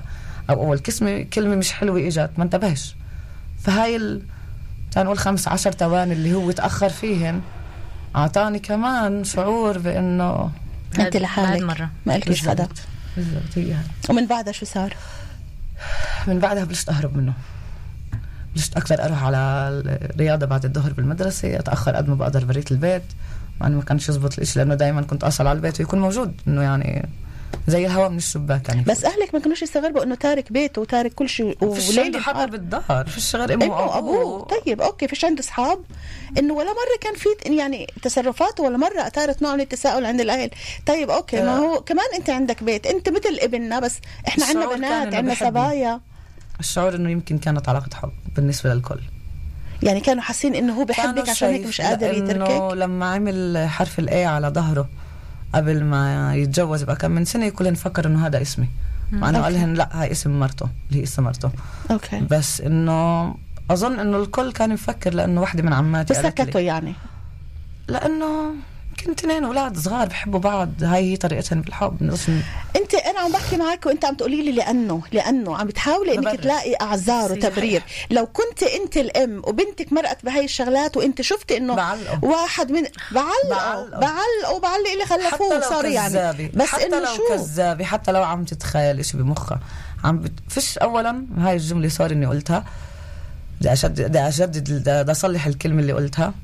أو أول كلمه كلمة مش حلوة اجت ما انتبهش. فهاي ال... تنقول خمس عشر ثواني اللي هو تأخر فيهن أعطاني كمان شعور بأنه انت لحالك بعد مرة. ما قلتليش حدا. بالضبط هي. ومن بعدها شو صار؟ من بعدها بلشت أهرب منه. بلشت أكثر أروح على الرياضة بعد الظهر بالمدرسة أتأخر قد ما بقدر بريت البيت مع إنه ما كانش يزبط الإشي لأنه دائما كنت أصل على البيت ويكون موجود إنه يعني زي الهواء من الشباك يعني. بس أهلك ما كانوش يستغربوا إنه تارك بيته وتارك كل شيء فيش عنده نهار. بالدار فيش غير امه وابوه طيب okay فيش عنده أصحاب. إنه ولا مرة كان في يعني تصرفاته ولا مرة أثارت نوع من التساؤل عند الأهل. طيب okay ما آه. هو كمان أنت عندك بيت. أنت مثل ابننا بس إحنا عندنا بنات عندنا. صبايا. الشعور إنه يمكن كانت علاقة حب بالنسبة للكل. يعني كانوا حاسين إنه هو بحبك عشان هيك مش قادر يتركك؟ لما عمل حرف ال A على ظهره قبل ما يتجوز بقى كم من سنة كلهم فكر إنه هذا اسمي. مع إنه قال. لهم لا هاي اسم مرته اللي هي اسم مرته. okay. بس إنه أظن إنه الكل كان مفكر لأنه وحدة من عماتي بس سكتوا يعني. لأنه كنت اثنين أولاد صغار بحبوا بعض هاي هي طريقتهم بالحب أنت أنا عم بحكي معك وأنت عم تقولي لي لأنه لأنه عم بتحاولي إنك. تلاقي أعذار. وتبرير. لو كنت أنت الأم وبنتك مرقت بهاي الشغلات وأنت شفتي إنه بعلقه. واحد من بعلقه بعلقه. بعلق اللي خلفوه. صار يعني. بس حتى إنه لو شو؟ كذابة. حتى لو عم تتخيل إشي بمخها. عم بت... فيش اولا هاي الجملة صار إني قلتها. بدي اشدد بدي اجدد بدي أصلح الكلمة اللي قلتها.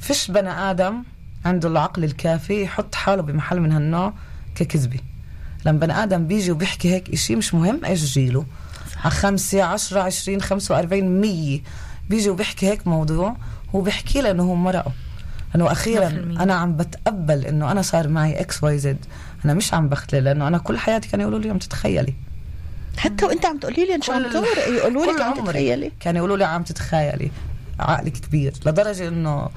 فيش بني آدم عنده العقل الكافي يحط حاله بمحل من هالنوع ككذبة. لما بني آدم بيجي وبيحكي هيك إشي مش مهم إيش جيله؟ خمسة عشرة عشرين خمسة وأربعين مية. بيجي وبيحكي هيك موضوع هو بيحكي لأنه هو مرقه لأنه أخيرا 100%. أنا عم بتقبل إنه أنا صار معي X Y Z. أنا مش عم بختلي لأنه أنا كل حياتي كانوا يقولوا لي عم تتخيلي. حتى وأنت عم تقولي لي عم كل- تمرق يقولوا لك كل عم تتخيلي. كانوا يقولوا لي عم تتخيلي. عقلك كبير. لدرجة إنه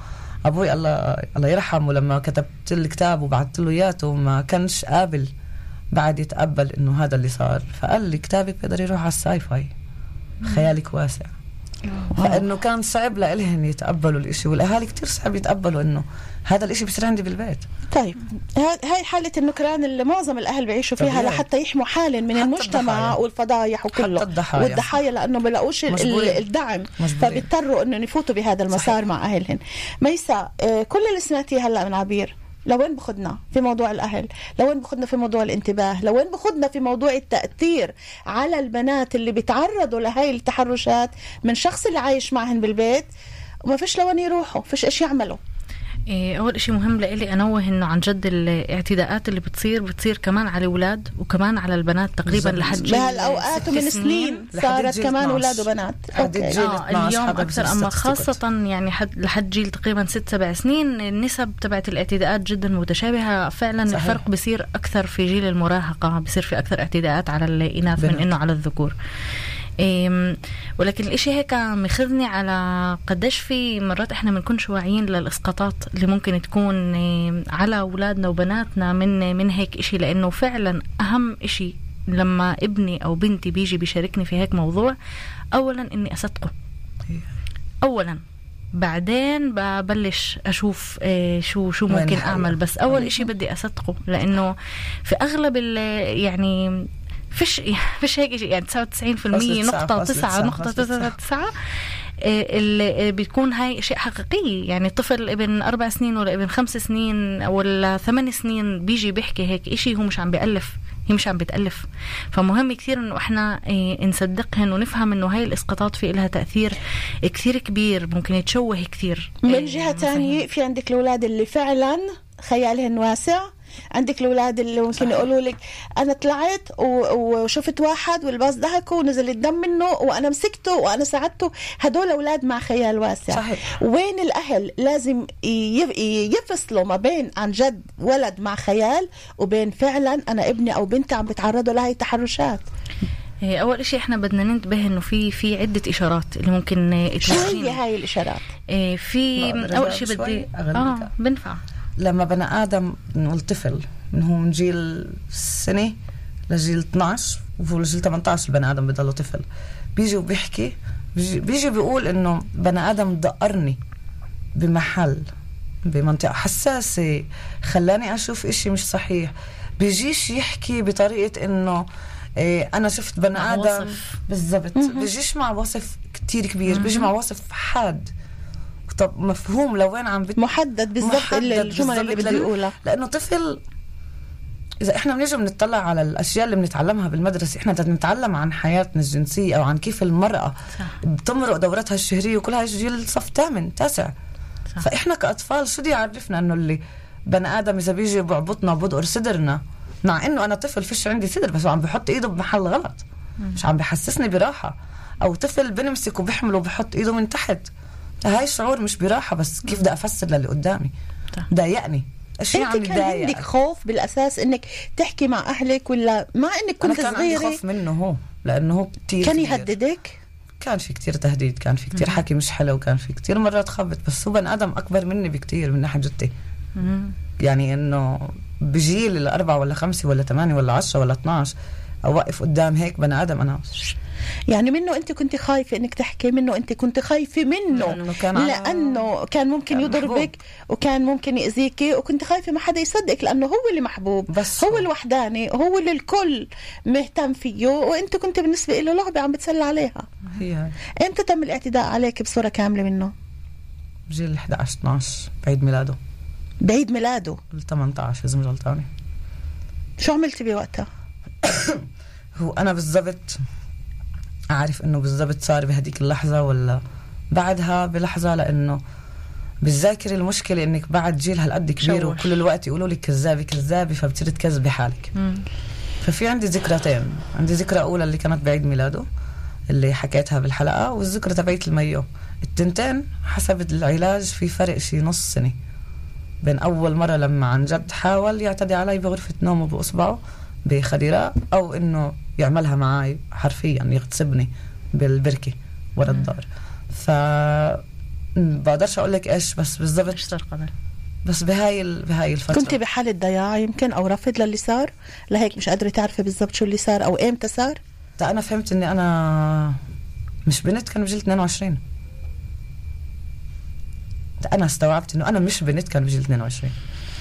أبوي الله الله يرحمه لما كتبت الكتاب وبعثت له إياته ما كانش قابل. بعد يتقبل إنه هذا اللي صار فقال لي كتابك بيقدر يروح على الساي فاي خيالك واسع فإنه كان صعب لإلهم يتقبلوا الإشي والأهالي كتير صعب يتقبلوا إنه هذا الإشي بصير عندي بالبيت طيب ها- هاي حالة النكران اللي معظم الأهل بيعيشوا فيها طبيعي. لحتى يحموا حالهم من المجتمع الضحايا. والفضايح وكله حتى الضحايا. والضحايا لأنه بلاقوش مجبورين. ال- الدعم مجبورين. فبيضطروا إنه يفوتوا بهذا المسار صحيح. مع أهلهم ميسا آه، كل اللي سمعتيه هلأ من عبير لوين بخدنا في موضوع الأهل؟ لوين بخدنا في موضوع الانتباه؟ لوين بخدنا في موضوع التأثير على البنات اللي بيتعرضوا لهاي التحرشات من شخص اللي عايش معهن بالبيت وما فيش لوين يروحوا فيش إيش يعملوا. إيه، أول إشي مهم لإلي أنوه إنه عن جد الاعتداءات اللي بتصير بتصير كمان على الأولاد وكمان على البنات تقريبا. لحد جيل بهالأوقات ست ومن سنين صارت كمان 12. أولاد وبنات. جيل آه 12 اليوم أما statistical. خاصة يعني حد لحد جيل تقريبا ست سبع سنين النسب تبعت الاعتداءات جدا متشابهة فعلا صحيح. الفرق بصير أكثر في جيل المراهقة بصير في أكثر اعتداءات على الإناث من. إنه على الذكور ولكن الإشي هيك مخذني على قديش في مرات إحنا بنكونش واعيين للإسقاطات اللي ممكن تكون على أولادنا وبناتنا من من هيك إشي لأنه فعلا أهم إشي لما ابني أو بنتي بيجي بيشاركني في هيك موضوع اولا إني أصدقه. اولا. بعدين ببلش أشوف إيه شو شو ممكن؟ أعمل. بس أول إشي بدي أصدقه لأنه في أغلب ال- يعني فيش [LAUGHS] فيش هيك شيء. يعني 99% فاصلة تسعة، نقطة فاصلة تسعة تسعة، نقطة فاصلة تسعة تسعة. إيه، اللي بتكون هاي شيء حقيقي. يعني طفل ابن أربع سنين ولا ابن خمس سنين ولا ثمان سنين بيجي بيحكي هيك إشي هو مش عم بيألف. هي مش عم بتألف. فمهم كثير إنه إحنا إيه نصدقهن ونفهم إنه هاي الإسقاطات في لها تأثير كثير كبير. ممكن تشوه كثير. من جهة. تانية في عندك الأولاد اللي فعلا خيالهن واسع عندك الأولاد اللي ممكن يقولوا لك أنا طلعت وشفت واحد والباص ضحكوا ونزل الدم منه وأنا مسكته وأنا ساعدته هدول أولاد مع خيال واسع صحيح. وين الأهل لازم يف- يفصلوا ما بين عن جد ولد مع خيال وبين فعلا أنا ابني أو بنتي عم بتعرضوا لهي التحرشات إيه، أول شيء إحنا بدنا ننتبه إنه في في عدة إشارات اللي ممكن شو هي. هاي الإشارات إيه، في أول شيء؟ بدي. آه بنفع لما بني آدم نقول طفل من هو من جيل سنة لجيل 12 وهو لجيل 18 البني آدم بضله طفل. بيجي وبيحكي بيجي, بيجي بيقول إنه بني آدم دقرني بمحل بمنطقة حساسة خلاني أشوف إشي مش صحيح. بيجيش يحكي بطريقة إنه إيه أنا شفت بني وصف. بالضبط. بيجيش مع وصف كتير كبير. بيجي مع وصف حاد. طب مفهوم لوين عم بت... محدد بالضبط الجمل اللي لأن- يقولها لأنه طفل إذا إحنا بنيجي بنطلع على الأشياء اللي بنتعلمها بالمدرسة إحنا بدنا نتعلم عن حياتنا الجنسية أو عن كيف المرأة صح. بتمرق دورتها الشهرية وكلها جيل صف ثامن تاسع. صح. فإحنا كأطفال شو بده يعرفنا إنه اللي بني آدم إذا بيجي بعبطنا وبدقر صدرنا؟ مع إنه أنا طفل فيش عندي صدر بس عم بحط إيده بمحل غلط. مش عم بحسسني براحة. أو طفل بنمسك وبحمله وبحط إيده من تحت. هاي شعور مش براحة بس كيف بدي أفسر للي قدامي. ضايقني. عم انت كان عندك يضايق خوف بالأساس إنك تحكي مع أهلك ولا مع إنك أنا كنت كان عندي صغيرة؟ خوف منه هو لأنه هو كثير كان يهددك؟ كان في كتير تهديد كان في كتير حكي مش حلو كان في كتير مرات خبط بس هو بني آدم أكبر مني بكتير من ناحية جدتي. يعني إنه بجيل الأربعة ولا خمسة ولا ثمانية ولا عشرة ولا 12 اوقف قدام هيك بني آدم أنا يعني منه انت كنت خايفة انك تحكي منه انت كنت خايفة منه. لأنه كان لأنه كان ممكن كان يضربك وكان ممكن يأذيكي وكنت خايفة ما حدا يصدقك لأنه هو اللي محبوب. بس هو. الوحداني هو اللي الكل مهتم فيه وانت كنت بالنسبة له لعبة عم بتسلى عليها. هي. إمتى تم الاعتداء عليك بصورة كاملة منه؟ بجيل 11 12 بعيد ميلاده. بعيد ميلاده؟ ال 18 اذا مش غلطانه شو عملتي بوقتها؟ [COUGHS] هو أنا بالضبط أعرف إنه بالضبط صار بهديك اللحظة ولا بعدها؟ بلحظة لأنه بالذاكرة المشكلة إنك بعد جيل هالقد كبير شوش. وكل الوقت يقولوا لك كذابة كذابة فبتصير تكذبي حالك. مم. ففي عندي ذكرتين. عندي ذكرى أولى اللي كانت بعيد ميلاده اللي حكيتها بالحلقة والذكرى تبعت الميو. التنتين حسب العلاج في فرق شي نص سنة. بين أول مرة لما عن جد حاول يعتدي علي بغرفة نومه بإصبعه بخديرة أو إنه يعملها معي حرفيا يغتصبني بالبركة ورا الدار. ف بقدرش أقول لك إيش بس بالضبط اشتر قدر بس بهاي ال... بهاي الفترة. كنت بحالة ضياع يمكن أو رفض للي صار؟ لهيك مش قادرة تعرفي بالضبط شو اللي صار أو إمتى صار؟ تا أنا فهمت إني أنا مش بنت كان بجيل 22 تا أنا استوعبت إنه أنا مش بنت كان بجيل 22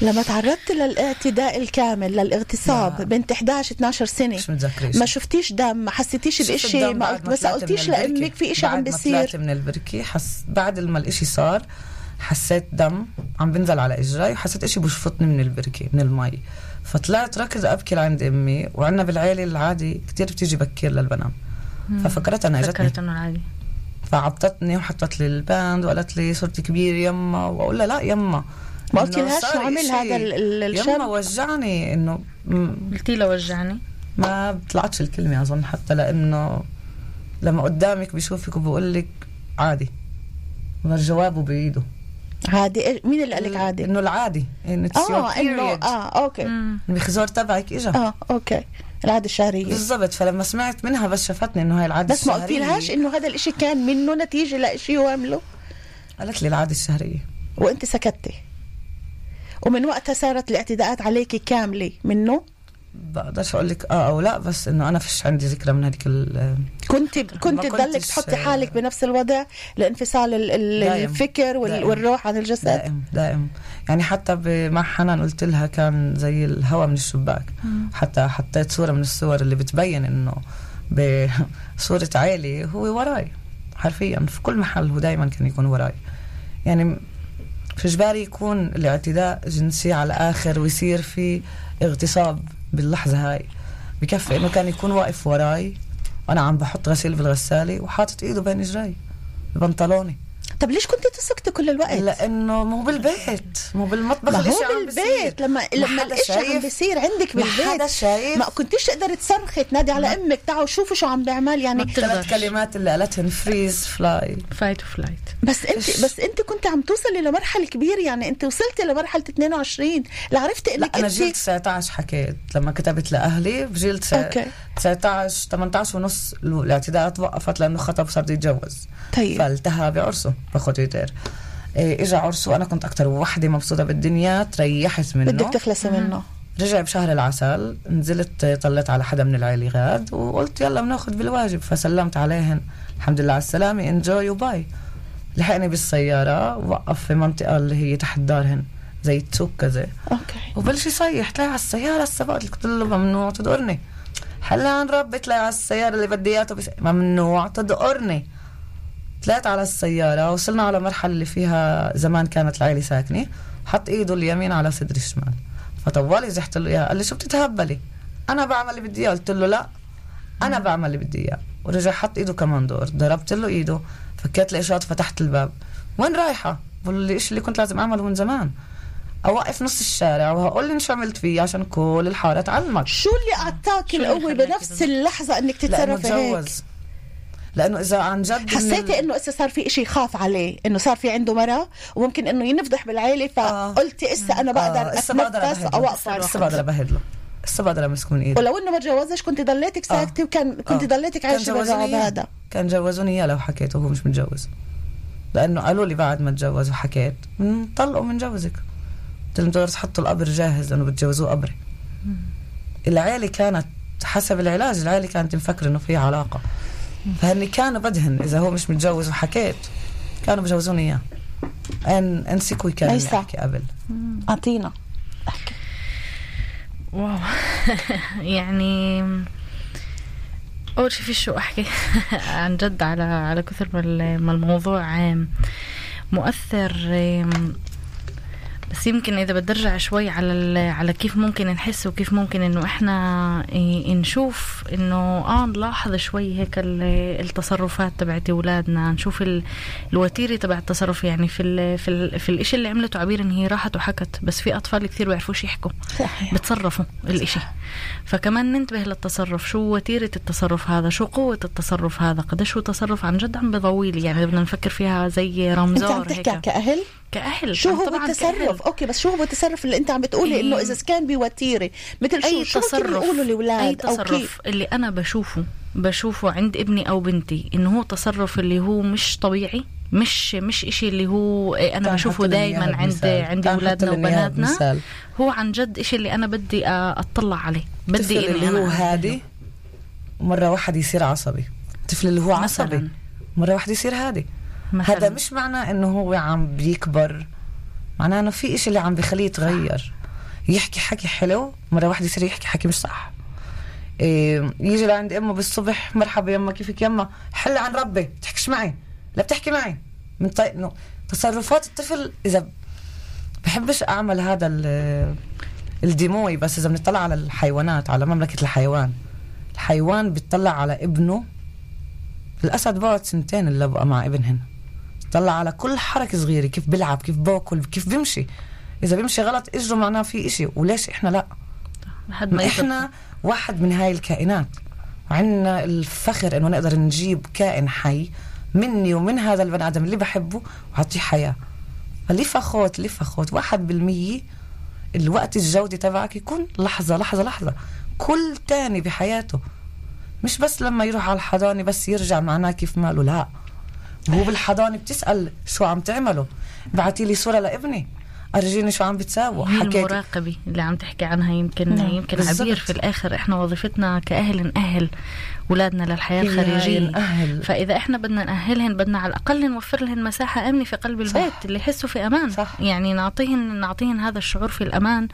لما تعرضت للاعتداء الكامل للاغتصاب لا. بنت 11 12 سنة. مش متذكره إشي. ما شفتيش دم ما حسيتيش الدم ما بعد قلت بس طلعت قلتيش. لأمك في إشي عم بعد بيصير. من البركة حس بعد ما الإشي صار حسيت دم عم بنزل على إجري وحسيت إشي بشفطني من البركة من المي. فطلعت ركض أبكي لعند أمي وعنا بالعيلة العادي كتير بتيجي بكير للبنات ففكرت أنا إجتني. فكرت إنه العادي. فعبطتني وحطت لي ال pad وقالت لي صرت كبير يما. وأقول لها لا يما. ما قلتي إنه لهاش صار شو عمل. هذا ال- ال- يما الشاب؟ وجعني إنه قلتي له وجعني. ما بطلعتش الكلمة أظن حتى لأنه لما قدامك بيشوفك وبقول لك عادي. ما جوابه بإيده. عادي؟ مين اللي قال لك عادي؟ إنه العادي. إنه it's آه انه. آه okay. ال מחזור تبعك إجا. آه okay. العادة الشهرية. بالضبط. فلما سمعت منها بس شفتني إنه هاي العادة بس ما قلتي الشهرية. لهاش إنه هذا الإشي كان منه نتيجة لإشي هو عمله؟ قالت لي العادة الشهرية. وأنت سكتي. ومن وقتها صارت الاعتداءات عليك كاملة منه؟ بقدرش أقول لك آه أو لا بس إنه أنا فيش عندي ذكرى من هذيك ال- كنت كنت تضلك تحطي حالك بنفس الوضع؟ لانفصال. الفكر دائم. والروح عن الجسد؟ دائم دائم. يعني حتى مع حنان قلت لها كان زي الهواء من الشباك. حتى حطيت صورة من الصور اللي بتبين إنه بصورة [LAUGHS] عيلي هو وراي حرفيا في كل محل هو دائما كان يكون وراي. يعني في جبالي يكون الاعتداء جنسي على الآخر ويصير في اغتصاب باللحظة هاي. بكفي إنه كان يكون واقف وراي. وأنا عم بحط غسيل بالغسالة وحاطط إيده بين إجري ببنطلوني طب ليش كنت تسكتي كل الوقت؟ لأنه مو بالبيت مو بالمطبخ ما هو عم بالبيت. لما ما لما حدا الاشي عم شايف. بيصير عندك ما بالبيت؟ حدا شايف. ما كنتيش تقدري تصرخي تنادي على أمك تعالوا شوفوا شو عم بيعمل يعني ثلاث كلمات اللي قالتهن freeze fly fight و flight بس انت بس أنت كنت عم توصلي لمرحلة كبيرة يعني أنت وصلتي لمرحلة 22 لعرفتي لا إنك أنا انت جيل 19 حكيت لما كتبت لأهلي بجيل تسع- أوكي. 19 18 ونص الاعتداء توقفت لأنه خطب صار بده يتجوز. طيب. فالتهى بعرسه. بخوتيتر إيه اجى عرسه وأنا كنت أكثر وحدة مبسوطة بالدنيا تريحت منه. بدك تخلصي منه. رجع بشهر العسل نزلت طلت على حدا من العيلة غاد وقلت يلا بناخذ بالواجب فسلمت عليهن. الحمد لله على السلامة enjoy و bye لحقني بالسيارة وقف في منطقة اللي هي تحت دارهن زي تسوق كذا. أوكي. وبلش يصيح طلع على السيارة السباق قلت له ممنوع تدقرني حلا عن ربي طلع على السيارة اللي بدي إياته بس ممنوع تدقرني طلعت على السيارة وصلنا على مرحلة اللي فيها زمان كانت العيلة ساكنة. حط إيده اليمين على صدري الشمال. فطوالي زحت له إياها قال لي شو بتتهبلي؟ أنا بعمل اللي بدي إياه. قلت له لا أنا بعمل اللي بدي إياه. ورجع حط إيده كمان دور ضربت له إيده فكيت الاشارات فتحت الباب. وين رايحة؟ بقول لي إيش اللي كنت لازم أعمله من زمان. أوقف نص الشارع وهقول لي شو عملت فيه عشان كل الحاره تعلمك شو اللي أعطاك القوة بنفس اللحظة إنك لأنه تتصرفي هيك؟ تجوز لأنه إذا عن جد حسيتي إنه اسا صار في إشي يخاف عليه إنه صار في عنده مرة وممكن إنه ينفضح بالعيلة فقلتي إسا أنا بقدر آه، بقدر أتنفس أبهدله. اوقف هسه بقدر أبهدله. هسه بقدر امسك من ايده ولو إنه ما تجوزش كنت ضليتك ساكتة وكان كنت آه. ضليتك عايشة بالرعب. هذا. كان جوزوني اياه لو حكيت وهو مش متجوز. لأنه قالوا لي بعد ما تجوز وحكيت "مم، طلقوا من جوزك. قلت لهم تقدروا تحطوا القبر جاهز لأنه بتجوزوه قبري. العيلة كانت حسب العلاج العائلة كانت مفكرة إنه في علاقة. فهني كانوا بدهن إذا هو مش متجوز وحكيت. كانوا بجوزوني إياه. ان انسكوي كان؟ احكي قبل. أعطينا. wow. [LAUGHS] يعني أول شيء في شو أحكي. [LAUGHS] عن جد على على كثر ما ال- ما الموضوع مؤثر بس يمكن إذا بدي ارجع شوي على على كيف ممكن نحس وكيف ممكن إنه إحنا نشوف إنه آه نلاحظ شوي هيك ال- التصرفات تبعت أولادنا نشوف ال- الوتيرة تبع التصرف. يعني في ال في ال في الإشي اللي عملته عبير ان هي راحت وحكت بس في أطفال كثير بيعرفوش يحكوا صحيح. بتصرفوا الإشي. فكمان ننتبه للتصرف شو وتيرة التصرف هذا شو قوة التصرف هذا قديش هو تصرف عن جد عم بضويلي يعني بدنا نفكر فيها زي أنت عم רמזור تحكي هيك. كأهل شو هو التصرف كأهل. أوكي بس شو هو التصرف اللي أنت عم بتقولي. إنه إذا كان بوتيره مثل شو أي شو تصرف يقولوا الاولاد أو تصرف كيف اللي أنا بشوفه بشوفه عند ابني أو بنتي إنه هو تصرف اللي هو مش طبيعي مش مش إشي اللي هو إيه أنا كان بشوفه دائما عند. عند إياها وبناتنا بمثال. هو عن جد إشي اللي أنا بدي آه، أطلع عليه بدي إني اللي أنا هو. هادي مرة واحد يصير عصبي الطفل اللي هو عصبي مثلاً. مرة واحد يصير هادي مثلاً. هذا مش معناه إنه هو عم بيكبر. معناه إنه في إشي اللي عم بخليه يتغير. يحكي حكي حلو مرة واحدة يصير يحكي حكي مش صح. إيه يجي لعند أمه بالصبح مرحبا يما كيفك يما؟ حل عن ربي تحكيش معي. لا بتحكي معي. من طي... إنه تصرفات الطفل إذا بحبش أعمل هذا ال- الديموي بس إذا بنطلع على الحيوانات على مملكة الحيوان. الحيوان بيطلع على ابنه. الاسد بقعد سنتين اللي بقى مع ابنهن طلع على كل حركة صغيرة كيف بيلعب كيف باكل كيف بيمشي. إذا بيمشي غلط إجره معناه في إشي وليش إحنا لا؟ لحد ما إحنا واحد من هاي الكائنات. وعندنا الفخر إنه نقدر نجيب كائن حي مني ومن هذا البني آدم اللي بحبه وأعطيه حياة. فليه فخوت ليه فخوت؟ واحد بالمية الوقت الجودي تبعك يكون لحظة لحظة لحظة. كل تاني بحياته. مش بس لما يروح على الحضانة بس يرجع معناه كيف ماله لا. وهو بالحضانة بتسأل شو عم تعملوا بعتي لي صورة لابني. أرجيني شو عم بتساووا هي حكيت المراقبة اللي عم تحكي عنها يمكن نعم، يمكن بالضبط. عبير في الآخر. إحنا وظيفتنا كأهل نأهل أولادنا للحياة هي الخارجية. نأهل. فإذا إحنا بدنا نأهلهن بدنا على الأقل نوفر لهن مساحة آمنة في قلب البيت اللي يحسوا في أمان. صح. يعني نعطيهن نعطيهن هذا الشعور في الأمان.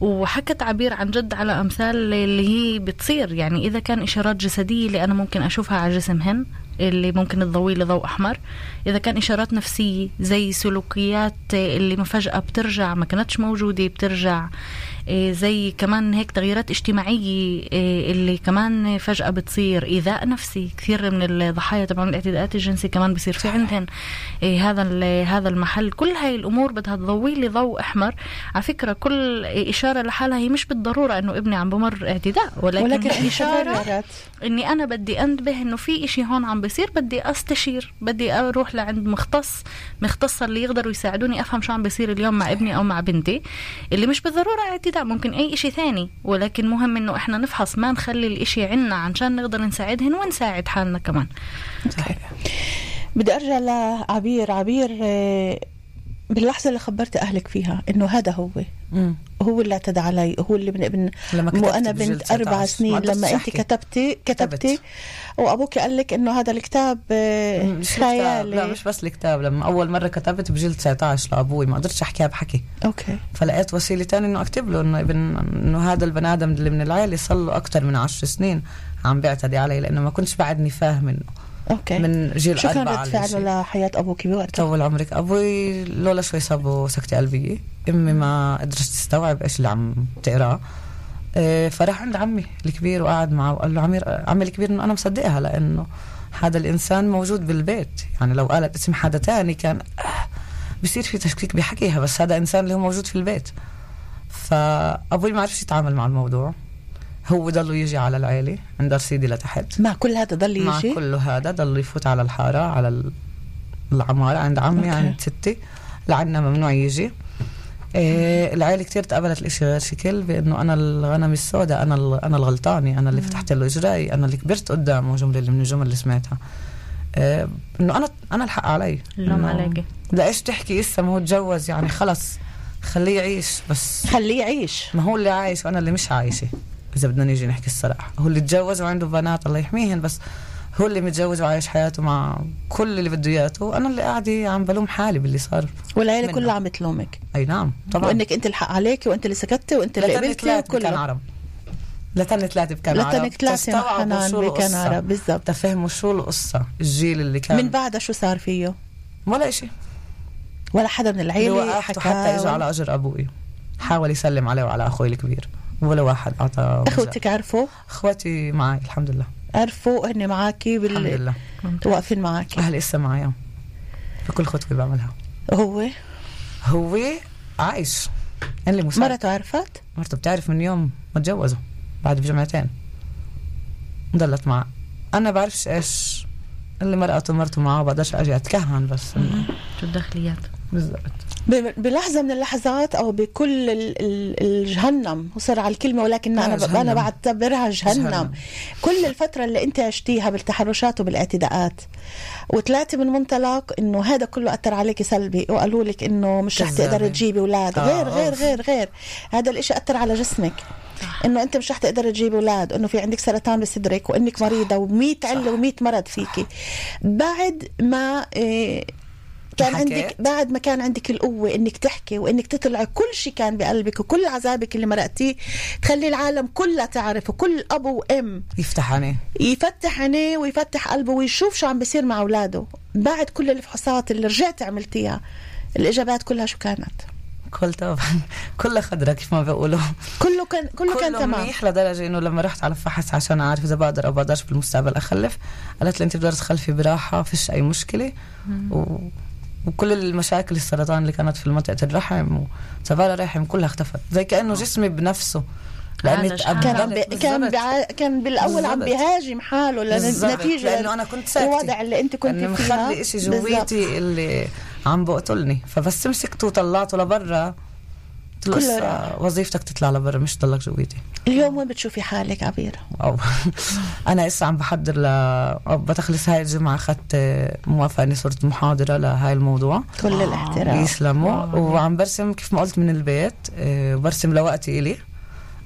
وحكت عبير عن جد على أمثال اللي هي بتصير. يعني إذا كان إشارات جسدية اللي أنا ممكن أشوفها على جسمهن اللي ممكن تضوي لي ضوء أحمر. إذا كان إشارات نفسية زي سلوكيات اللي ما فجأة بترجع ما كانتش موجودة بترجع. زي كمان هيك تغييرات اجتماعية إيه اللي كمان فجأة بتصير إيذاء نفسي كثير من الضحايا تبعون الاعتداءات الجنسية كمان بصير في عندهن إيه هذا هذا المحل. كل هاي الأمور بدها تضوي لي ضوء أحمر. على فكرة كل إشارة لحالها هي مش بالضرورة إنه ابني عم بمر اعتداء ولكن, ولكن إشارة إني أنا بدي أنتبه إنه في إشي هون عم بيصير بدي أستشير بدي أروح لعند مختص مختصة اللي يقدروا يساعدوني أفهم شو عم بيصير اليوم مع ابني أو مع بنتي اللي مش بالضرورة اعتداء. ممكن أي إشي ثاني. ولكن مهم إنه إحنا نفحص ما نخلي الإشي عنا عشان نقدر نساعدهن ونساعد حالنا كمان. بدي أرجع لعبير. عبير آه، باللحظة اللي خبرت أهلك فيها إنه هذا هو. مم. هو اللي اعتدى علي هو اللي من ابن لما مو كتبت أنا بجلد بنت أربع 19 سنين. لما أنت. كتبتي كتبتي كتبت. وأبوك قال لك إنه هذا الكتاب آه، الكتاب لا خيالي. مش بس الكتاب. لما أول مرة كتبت بجيل 19 لأبوي. ما قدرتش أحكيها بحكي. أوكي. فلقيت وسيلة تانية إنه أكتب له إنه ابن إنه هذا البني آدم اللي من العائله صار له أكثر من عشر سنين عم بيعتدي علي لأنه ما كنتش بعدني فاهم إنه أوكي. من جيل شو كان رد فعله شيء. لحياه أبوك بوقتها؟ طول عمرك. أبوي لولا شوي صابه سكته قلبيه أمي ما قدرت تستوعب إيش اللي عم تقراه إيه، فراح عند عمي الكبير وقعد معه وقال له عمي عمي الكبير إنه أنا مصدقها لأنه هذا الإنسان موجود بالبيت. يعني لو قالت اسم حدا تاني كان آه، بصير في تشكيك بحكيها بس هذا إنسان اللي هو موجود في البيت. فأبوي ما عرفش يتعامل مع الموضوع. هو ضله يجي على العيلة عند رصيدي لتحت. مع كل هذا ضل مع يجي كله هذا ضل يفوت على الحارة على ال- العمارة عند عمي أوكي. عند ستي. لعنا ممنوع يجي. إيه العيلة كتير تقبلت الإشي غير شكل بإنه أنا الغنم السوداء أنا أنا الغلطانة أنا اللي فتحت له إجرائي أنا اللي كبرت قدامه جملة اللي من الجمل اللي سمعتها. إيه إنه أنا أنا الحق علي. اللوم عليكي لايش تحكي إسا؟ ما هو تجوز يعني خلص. خليه يعيش بس. خليه يعيش. ما هو اللي عايش وأنا اللي مش عايشة. إذا بدنا نيجي نحكي الصراحة. هو اللي تجوز وعنده بنات الله يحميهن بس هو اللي متجوز وعايش حياته مع كل اللي بده إياه. أنا اللي قاعدة عم بلوم حالي باللي صار والعيلة. كلها عم تلومك. أي نعم طبعا. وإنك أنت الحق عليكي وأنت اللي سكتي وأنت اللي قبلتي بكان وكله عرب لتنك ثلاثة بكان عرب لتنك ثلاثة حنان بكان. عرب بالضبط. تفهموا شو القصة؟ الجيل اللي كان. من بعدها شو صار فيه؟ ولا إشي. ولا حدا من وقفته حكى حتى اجى على أجر أبوي. حاول يسلم عليه وعلى أخوي الكبير. ولا واحد. أعطى أخوتك عرفوا؟ أخواتي معي الحمد لله. عرفوا هن معاكي الحمد بال... لله واقفين معاكي. أهلي لسه معي بكل خطوة بعملها. هو؟ هو عايش. أنا اللي مساعد. مرته عرفت؟ مرته بتعرف من يوم ما تجوزوا. بعد بجمعتين. ضلت معه أنا بعرفش إيش اللي مرقته مرته معه بقدرش أجي أتكهن بس. شو الداخليات بالضبط. ب- بلحظة من اللحظات أو بكل ال- ال- الجهنم وصر على الكلمة ولكن آه، ب- جهنم. أنا بعتبرها جهنم. جهنم. كل الفترة اللي أنت عشتيها بالتحرشات وبالاعتداءات وطلعتي من منطلق إنه هذا كله أثر عليك سلبي وقالوا لك إنه مش رح. تقدري تجيبي أولاد آه، غير غير أوف. غير غير هذا الإشي أثر على جسمك إنه أنت مش رح تقدري تجيبي أولاد إنه في عندك سرطان بصدرك وإنك مريضة و100 عله و100 مرض فيكي بعد ما إيه كان حكيت. عندك بعد ما كان عندك القوة إنك تحكي وإنك تطلعي كل شيء كان بقلبك وكل عذابك اللي مرقتيه تخلي العالم كلها تعرف وكل أب وأم يفتح عينيه يفتح عينيه ويفتح قلبه ويشوف شو عم بيصير مع أولاده. بعد كل الفحوصات اللي رجعت عملتيها الإجابات كلها شو كانت؟ كل طبعا كلها خضرة كيف ما بيقولوا. كله كان كله, كان تمام. منيح لدرجة إنه لما رحت على فحص عشان أعرف إذا بقدر أو بقدرش بالمستقبل أخلف قالت لي أنت بتقدر تخلفي براحة فيش أي مشكلة. و... وكل المشاكل السرطان اللي كانت في منطقة الرحم وسبالة الرحم كلها اختفت زي كأنه جسمي بنفسه لأني كان عم بي... كان. كان بالأول عم بالضبط. بيهاجم حاله بالضبط. لنتيجه لأنه أنا كنت ساكتة الوضع اللي أنت كنت فيها مخلي إشي بالضبط. جويتي اللي عم بقتلني فبس مسكته وطلعته لبرا قلت له كله هسا راح. وظيفتك تطلع لبرا مش تضلك جويتي. اليوم وين بتشوفي حالك عبير أو. [LAUGHS] أنا هسه عم بحضر ل أو بتخلص هاي الجمعة أخذت موافقة إني صرت محاضرة لهاي الموضوع. كل الاحترام. يسلموا وعم برسم كيف ما قلت من البيت آه، برسم لوقتي إلي.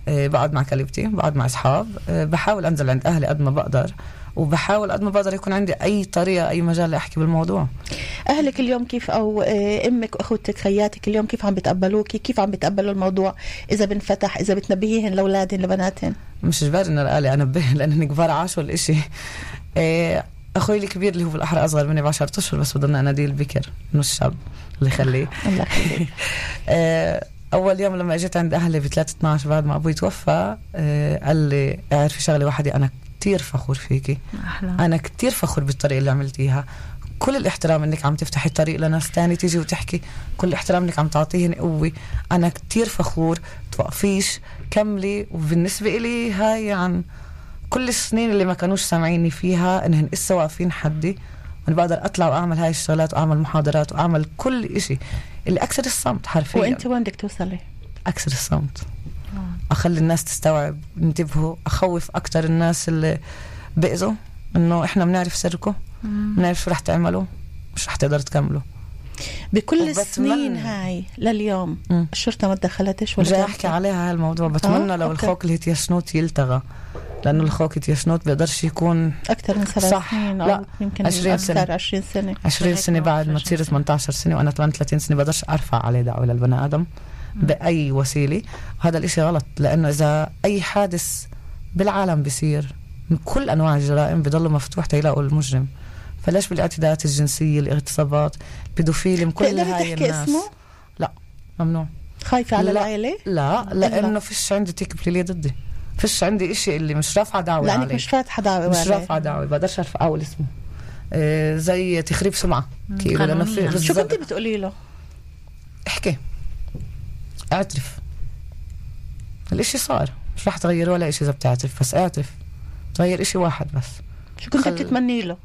آه، بقعد مع كلبتي بقعد مع أصحاب. آه، بحاول أنزل عند أهلي قد ما بقدر. وبحاول قد ما بقدر يكون عندي أي طريقة أي مجال لأحكي بالموضوع. أهلك اليوم كيف؟ أو آه، أمك واخوتك خياتك اليوم كيف عم بتقبلوكي كيف عم بتقبلوا الموضوع؟ إذا بنفتح إذا بتنبهيهن لأولادهن لبناتهن؟ مش إجباري ان الالي أنبه لأن كبار عاشوا الاشي إيه أخوي الكبير اللي هو بالاحرى أصغر مني ب 10 أشهر بس بضلنا اناديه البكر إنه الشاب الله يخليه. الله يخليك. [LAUGHS] آه، أول يوم لما إجيت عند أهلي ب 3 12 بعد ما أبوي توفى آه، قال لي أعرفي شغلة واحدة أنا كتير فخور فيكي. أحلى أنا كتير فخور بالطريقة اللي عملتيها. كل الاحترام إنك عم تفتحي الطريق لناس تاني تيجي وتحكي. كل الاحترام إنك عم تعطيهن قوة. أنا كتير فخور. توقفيش. كملي. وبالنسبة إلي هاي عن كل السنين اللي ما كانوش سامعيني فيها إنهن إسا واقفين حدي. وأنا بقدر أطلع وأعمل هاي الشغلات وأعمل محاضرات وأعمل كل إشي. اللي اكسر الصمت حرفيا. وأنت وين بدك توصلي؟ أكسر الصمت. أخلي الناس تستوعب ينتبهوا أخوف أكتر الناس اللي بأذوا إنه إحنا بنعرف سركم بنعرف شو رح تعملوا مش رح تقدر تكملوا بكل السنين هاي لليوم مم. الشرطه ما تدخلتش ولا جاي أحكي عليها هالموضوع بتمنى لو أوكي. ال חוק ההתיישנות يلتغى لأنه ال חוק ההתיישנות بيقدرش يكون أكثر من سبع صح. سنين لا. يمكن 20 سنة. أكثر 20 سنة 20 هيك سنة ما بعد ما تصير 20 18 سنة وأنا 38 سنة بقدرش أرفع عليه دعوة للبني آدم بأي وسيلة. وهذا الإشي غلط لأنه إذا أي حادث بالعالم بيصير من كل أنواع الجرائم بضل مفتوح تيلاقوا المجرم. فليش بالاعتداءات الجنسية الاغتصابات؟ البيدوفيليا من كل هاي تحكي الناس. اسمه؟ لا ممنوع. خايفة على لا. العائله لا لأنه فيش عندي תיק פלילי ضدي. فيش عندي إشي اللي مش رافعة دعوة لأنك عليه مش فاتحة دعوة مش. رافعة دعوة بقدرش أرفع أول اسمه. آه زي تخريب سمعة. كيلو لأنه في. شو. كنت بتقولي له؟ احكي. اعترف. الإشي صار. مش رح تغير ولا إشي إذا بتعترف بس اعترف. تغير إشي واحد بس. شو كنت خل- بتتمني له؟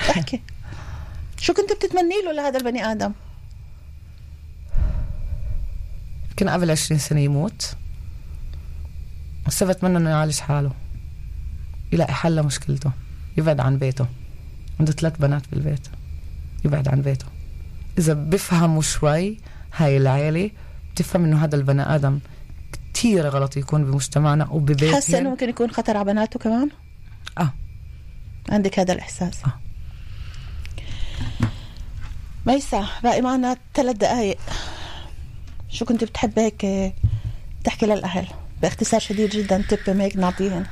[LAUGHS] احكي شو كنت بتتمني له لهذا البني آدم؟ يمكن قبل 20 سنة يموت. بس بتمنى إنه يعالج حاله. يلاقي حل لمشكلته. يبعد عن بيته. عنده ثلاث بنات بالبيت. يبعد عن بيته. إذا بفهموا شوي هاي العيلة بتفهم إنه هذا البني آدم كتير غلط يكون بمجتمعنا حاسة وببيتنا إنه ممكن يكون خطر على بناته كمان؟ آه. عندك هذا الإحساس. آه. ميسا باقي معنا ثلاث دقائق شو كنت بتحب هيك تحكي للأهل؟ باختصار شديد جدا تب هيك نعطيهن.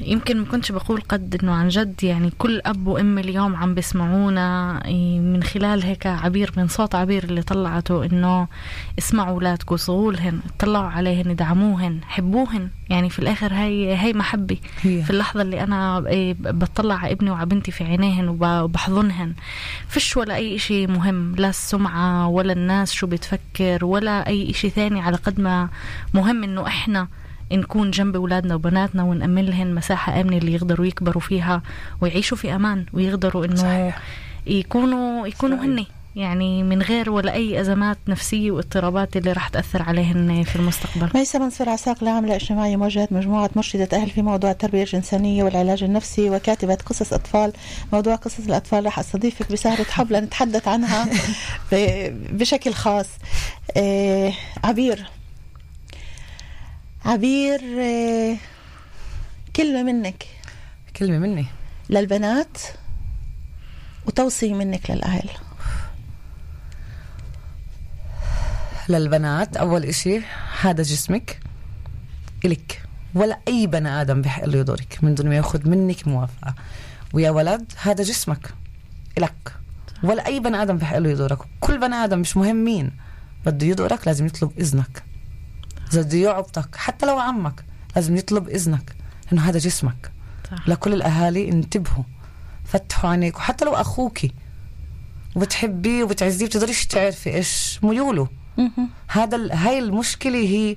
يمكن ما كنتش بقول قد إنه عن جد يعني كل أب وأم اليوم عم بيسمعونا إيه، من خلال هيك عبير من صوت عبير اللي طلعته إنه اسمعوا اولادكم صغولهن اطلعوا عليهن ادعموهن حبوهن. يعني في الآخر هي هي محبة. في اللحظة اللي أنا إيه، بطلع على ابني وعلى بنتي في عينيهن وب- وبحضنهن. فيش ولا أي إشي مهم لا السمعة ولا الناس شو بتفكر ولا أي إشي ثاني على قد ما مهم إنه إحنا نكون جنب أولادنا وبناتنا ونأمن لهم مساحة آمنة اللي يقدروا يكبروا فيها ويعيشوا في أمان ويقدروا إنه صحيح. يكونوا يكونوا صحيح. هن يعني من غير ولا أي أزمات نفسية واضطرابات اللي راح تأثر عليهن في المستقبل ميسا منصور عساق لعاملة اجتماعية موجهة مجموعة مرشدة أهل في موضوع التربية الجنسانية والعلاج النفسي وكاتبة قصص أطفال موضوع قصص الأطفال راح أستضيفك بسهرة حب لنتحدث عنها [LAUGHS] بشكل خاص آه عبير عبير آه كلمة منك. كلمة مني؟ للبنات وتوصية منك للأهل. للبنات أول إشي هذا جسمك إلك. ولا أي بني آدم بحق له يضرك من دون ما يأخذ منك موافقة. ويا ولد هذا جسمك إلك. ولا أي بني آدم بحق له يضرك كل بني آدم مش مهم مين بده يضرك لازم يطلب إذنك. إذا بده يعبطك حتى لو عمك لازم يطلب إذنك إنه هذا جسمك. صح. لكل الأهالي انتبهوا فتحوا عينيك وحتى لو أخوكي وبتحبيه وبتعزيه بتقدريش تعرفي إيش ميوله. هذا هاي المشكلة هي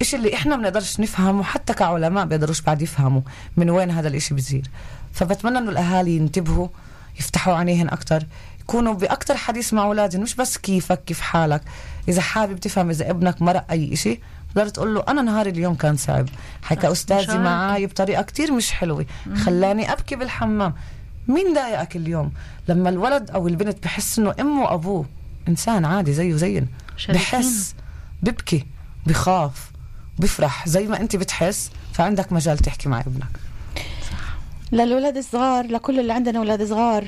إيش اللي إحنا بنقدرش نفهمه حتى كعلماء بيقدروش بعد يفهموا من وين هذا الإشي بصير فبتمنى إنه الأهالي ينتبهوا يفتحوا عينيهن أكتر يكونوا بأكتر حديث مع أولادهم مش بس كيفك كيف حالك. إذا حابب تفهم إذا ابنك مرق أي إشي تقدر تقول له أنا نهاري اليوم كان صعب. حكى أستاذي مشاركة. معاي بطريقة كتير مش حلوة. خلاني أبكي بالحمام. مين ضايقك اليوم؟ لما الولد أو البنت بحس إنه أمه وأبوه إنسان عادي زيه زين. بحس ببكي بخاف بفرح زي ما أنت بتحس. فعندك مجال تحكي مع ابنك. للولاد الصغار لكل اللي عندنا أولاد صغار.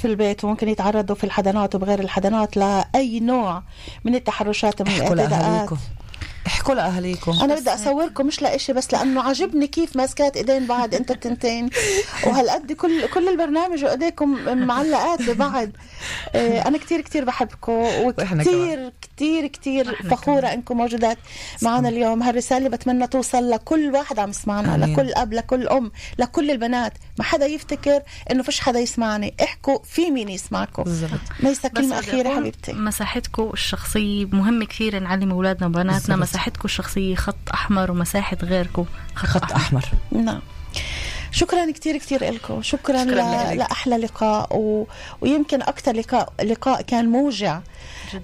في البيت وممكن يتعرضوا في الحضانات وبغير الحضانات لأي نوع من التحرشات احكوا الاعتداءات. احكوا لأهاليكم أنا بدي أصوركم مش لإشي بس لأنه عجبني كيف ماسكات إيدين بعض أنتوا التنتين. [LAUGHS] وهالقد كل كل البرنامج وإيديكم معلقات ببعض. [LAUGHS] آه، أنا كتير كتير بحبكم وكتير كتير كتير فخورة كمان. إنكم موجودات معنا اليوم. هالرسالة بتمنى توصل لكل واحد عم يسمعنا. لكل أب لكل أم لكل البنات. ما حدا يفتكر إنه فيش حدا يسمعني. احكوا في مين يسمعكم. بالضبط. ليس اخيره أقول حبيبتي. مساحتكم الشخصية مهم كثير نعلم أولادنا وبناتنا. مساحتكم الشخصية خط أحمر ومساحة غيركم خط, خط أحمر. نعم. شكرا كثير كثير لكم شكرا, شكراً ل... لأحلى لقاء و... ويمكن أكثر لقاء لقاء كان موجع.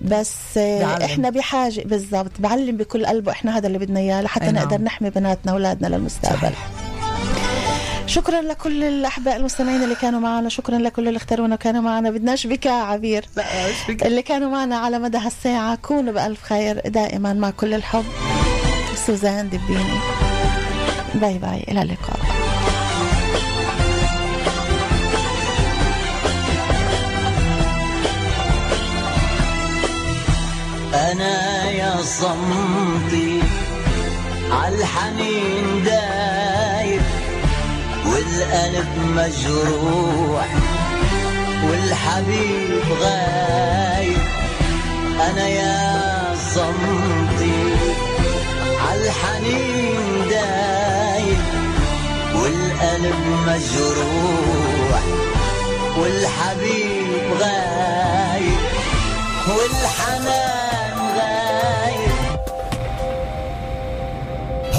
بس بعلم. إحنا بحاجة بالضبط بعلم بكل قلبه. إحنا هذا اللي بدنا إياه لحتى نعم. نقدر نحمي بناتنا وأولادنا للمستقبل. صحيح. شكرا لكل الأحباء المستمعين اللي كانوا معنا. شكرا لكل اللي اختارونا وكانوا معنا. بدناش بك عبير. اللي كانوا معنا على مدى هالساعة كونوا بألف خير دائما مع كل الحب. سوزان دبيني bye bye. إلى اللقاء. أنا يا صمتي عالحنين دايب والقلب مجروح والحبيب غايب. أنا يا صمتي عالحنين دايب والقلب مجروح والحبيب غايب. والحنان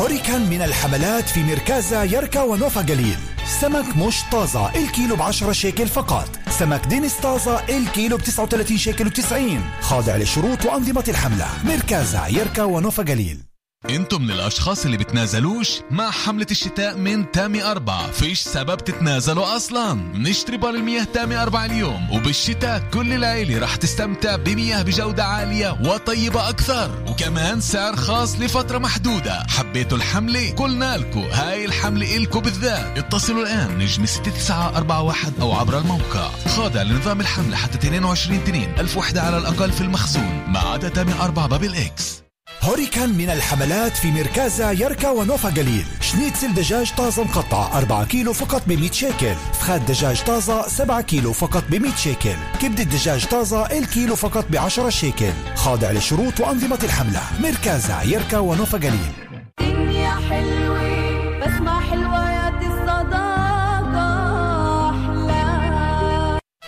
هوريكان من الحملات في مركزة يركا ونوفا جليل. سمك مش طازة الكيلو ب 10 شيكل فقط. سمك دينيس طازة الكيلو ب 39 شيكل و90 خاضع لشروط وأنظمة الحملة. مركزة يركا ونوفا جليل. أنتم من الأشخاص اللي بتنازلوش مع حملة الشتاء من تامي أربعة. فيش سبب تتنازلوا أصلا. نشتري بار المياه تامي أربعة اليوم. وبالشتاء كل العيلة راح تستمتع بمياه بجودة عالية وطيبة أكثر. وكمان سعر خاص لفترة محدودة. حبيتوا الحملة؟ قلنا لكم هاي الحملة إلكم بالذات. اتصلوا الآن نجم 6941 أو عبر الموقع. خاضع لنظام الحملة حتى 22 2 ألف وحدة على الأقل في المخزون. ما عدا تامي أربعة بابل إكس. هوريكان من الحملات في مركزة يركا ونوفا جليل شنيتسل دجاج طازة مقطع 4 كيلو فقط ب 100 شيكل. فخاد دجاج طازة 7 كيلو فقط ب 100 شيكل. كبدة دجاج طازة الكيلو فقط ب 10 شيكل. خاضع لشروط وأنظمة الحملة. مركزة يركا ونوفا جليل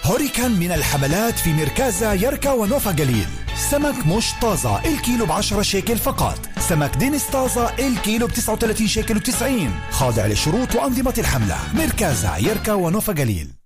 هوريكان من الحملات في مركزة يركا ونوفا جليل. سمك مش طازة الكيلو ب 10 شيكل فقط. سمك دينس طازة الكيلو ب 39 شيكل و90 خاضع لشروط وأنظمة الحملة. مركزة يركا ونوفا جليل.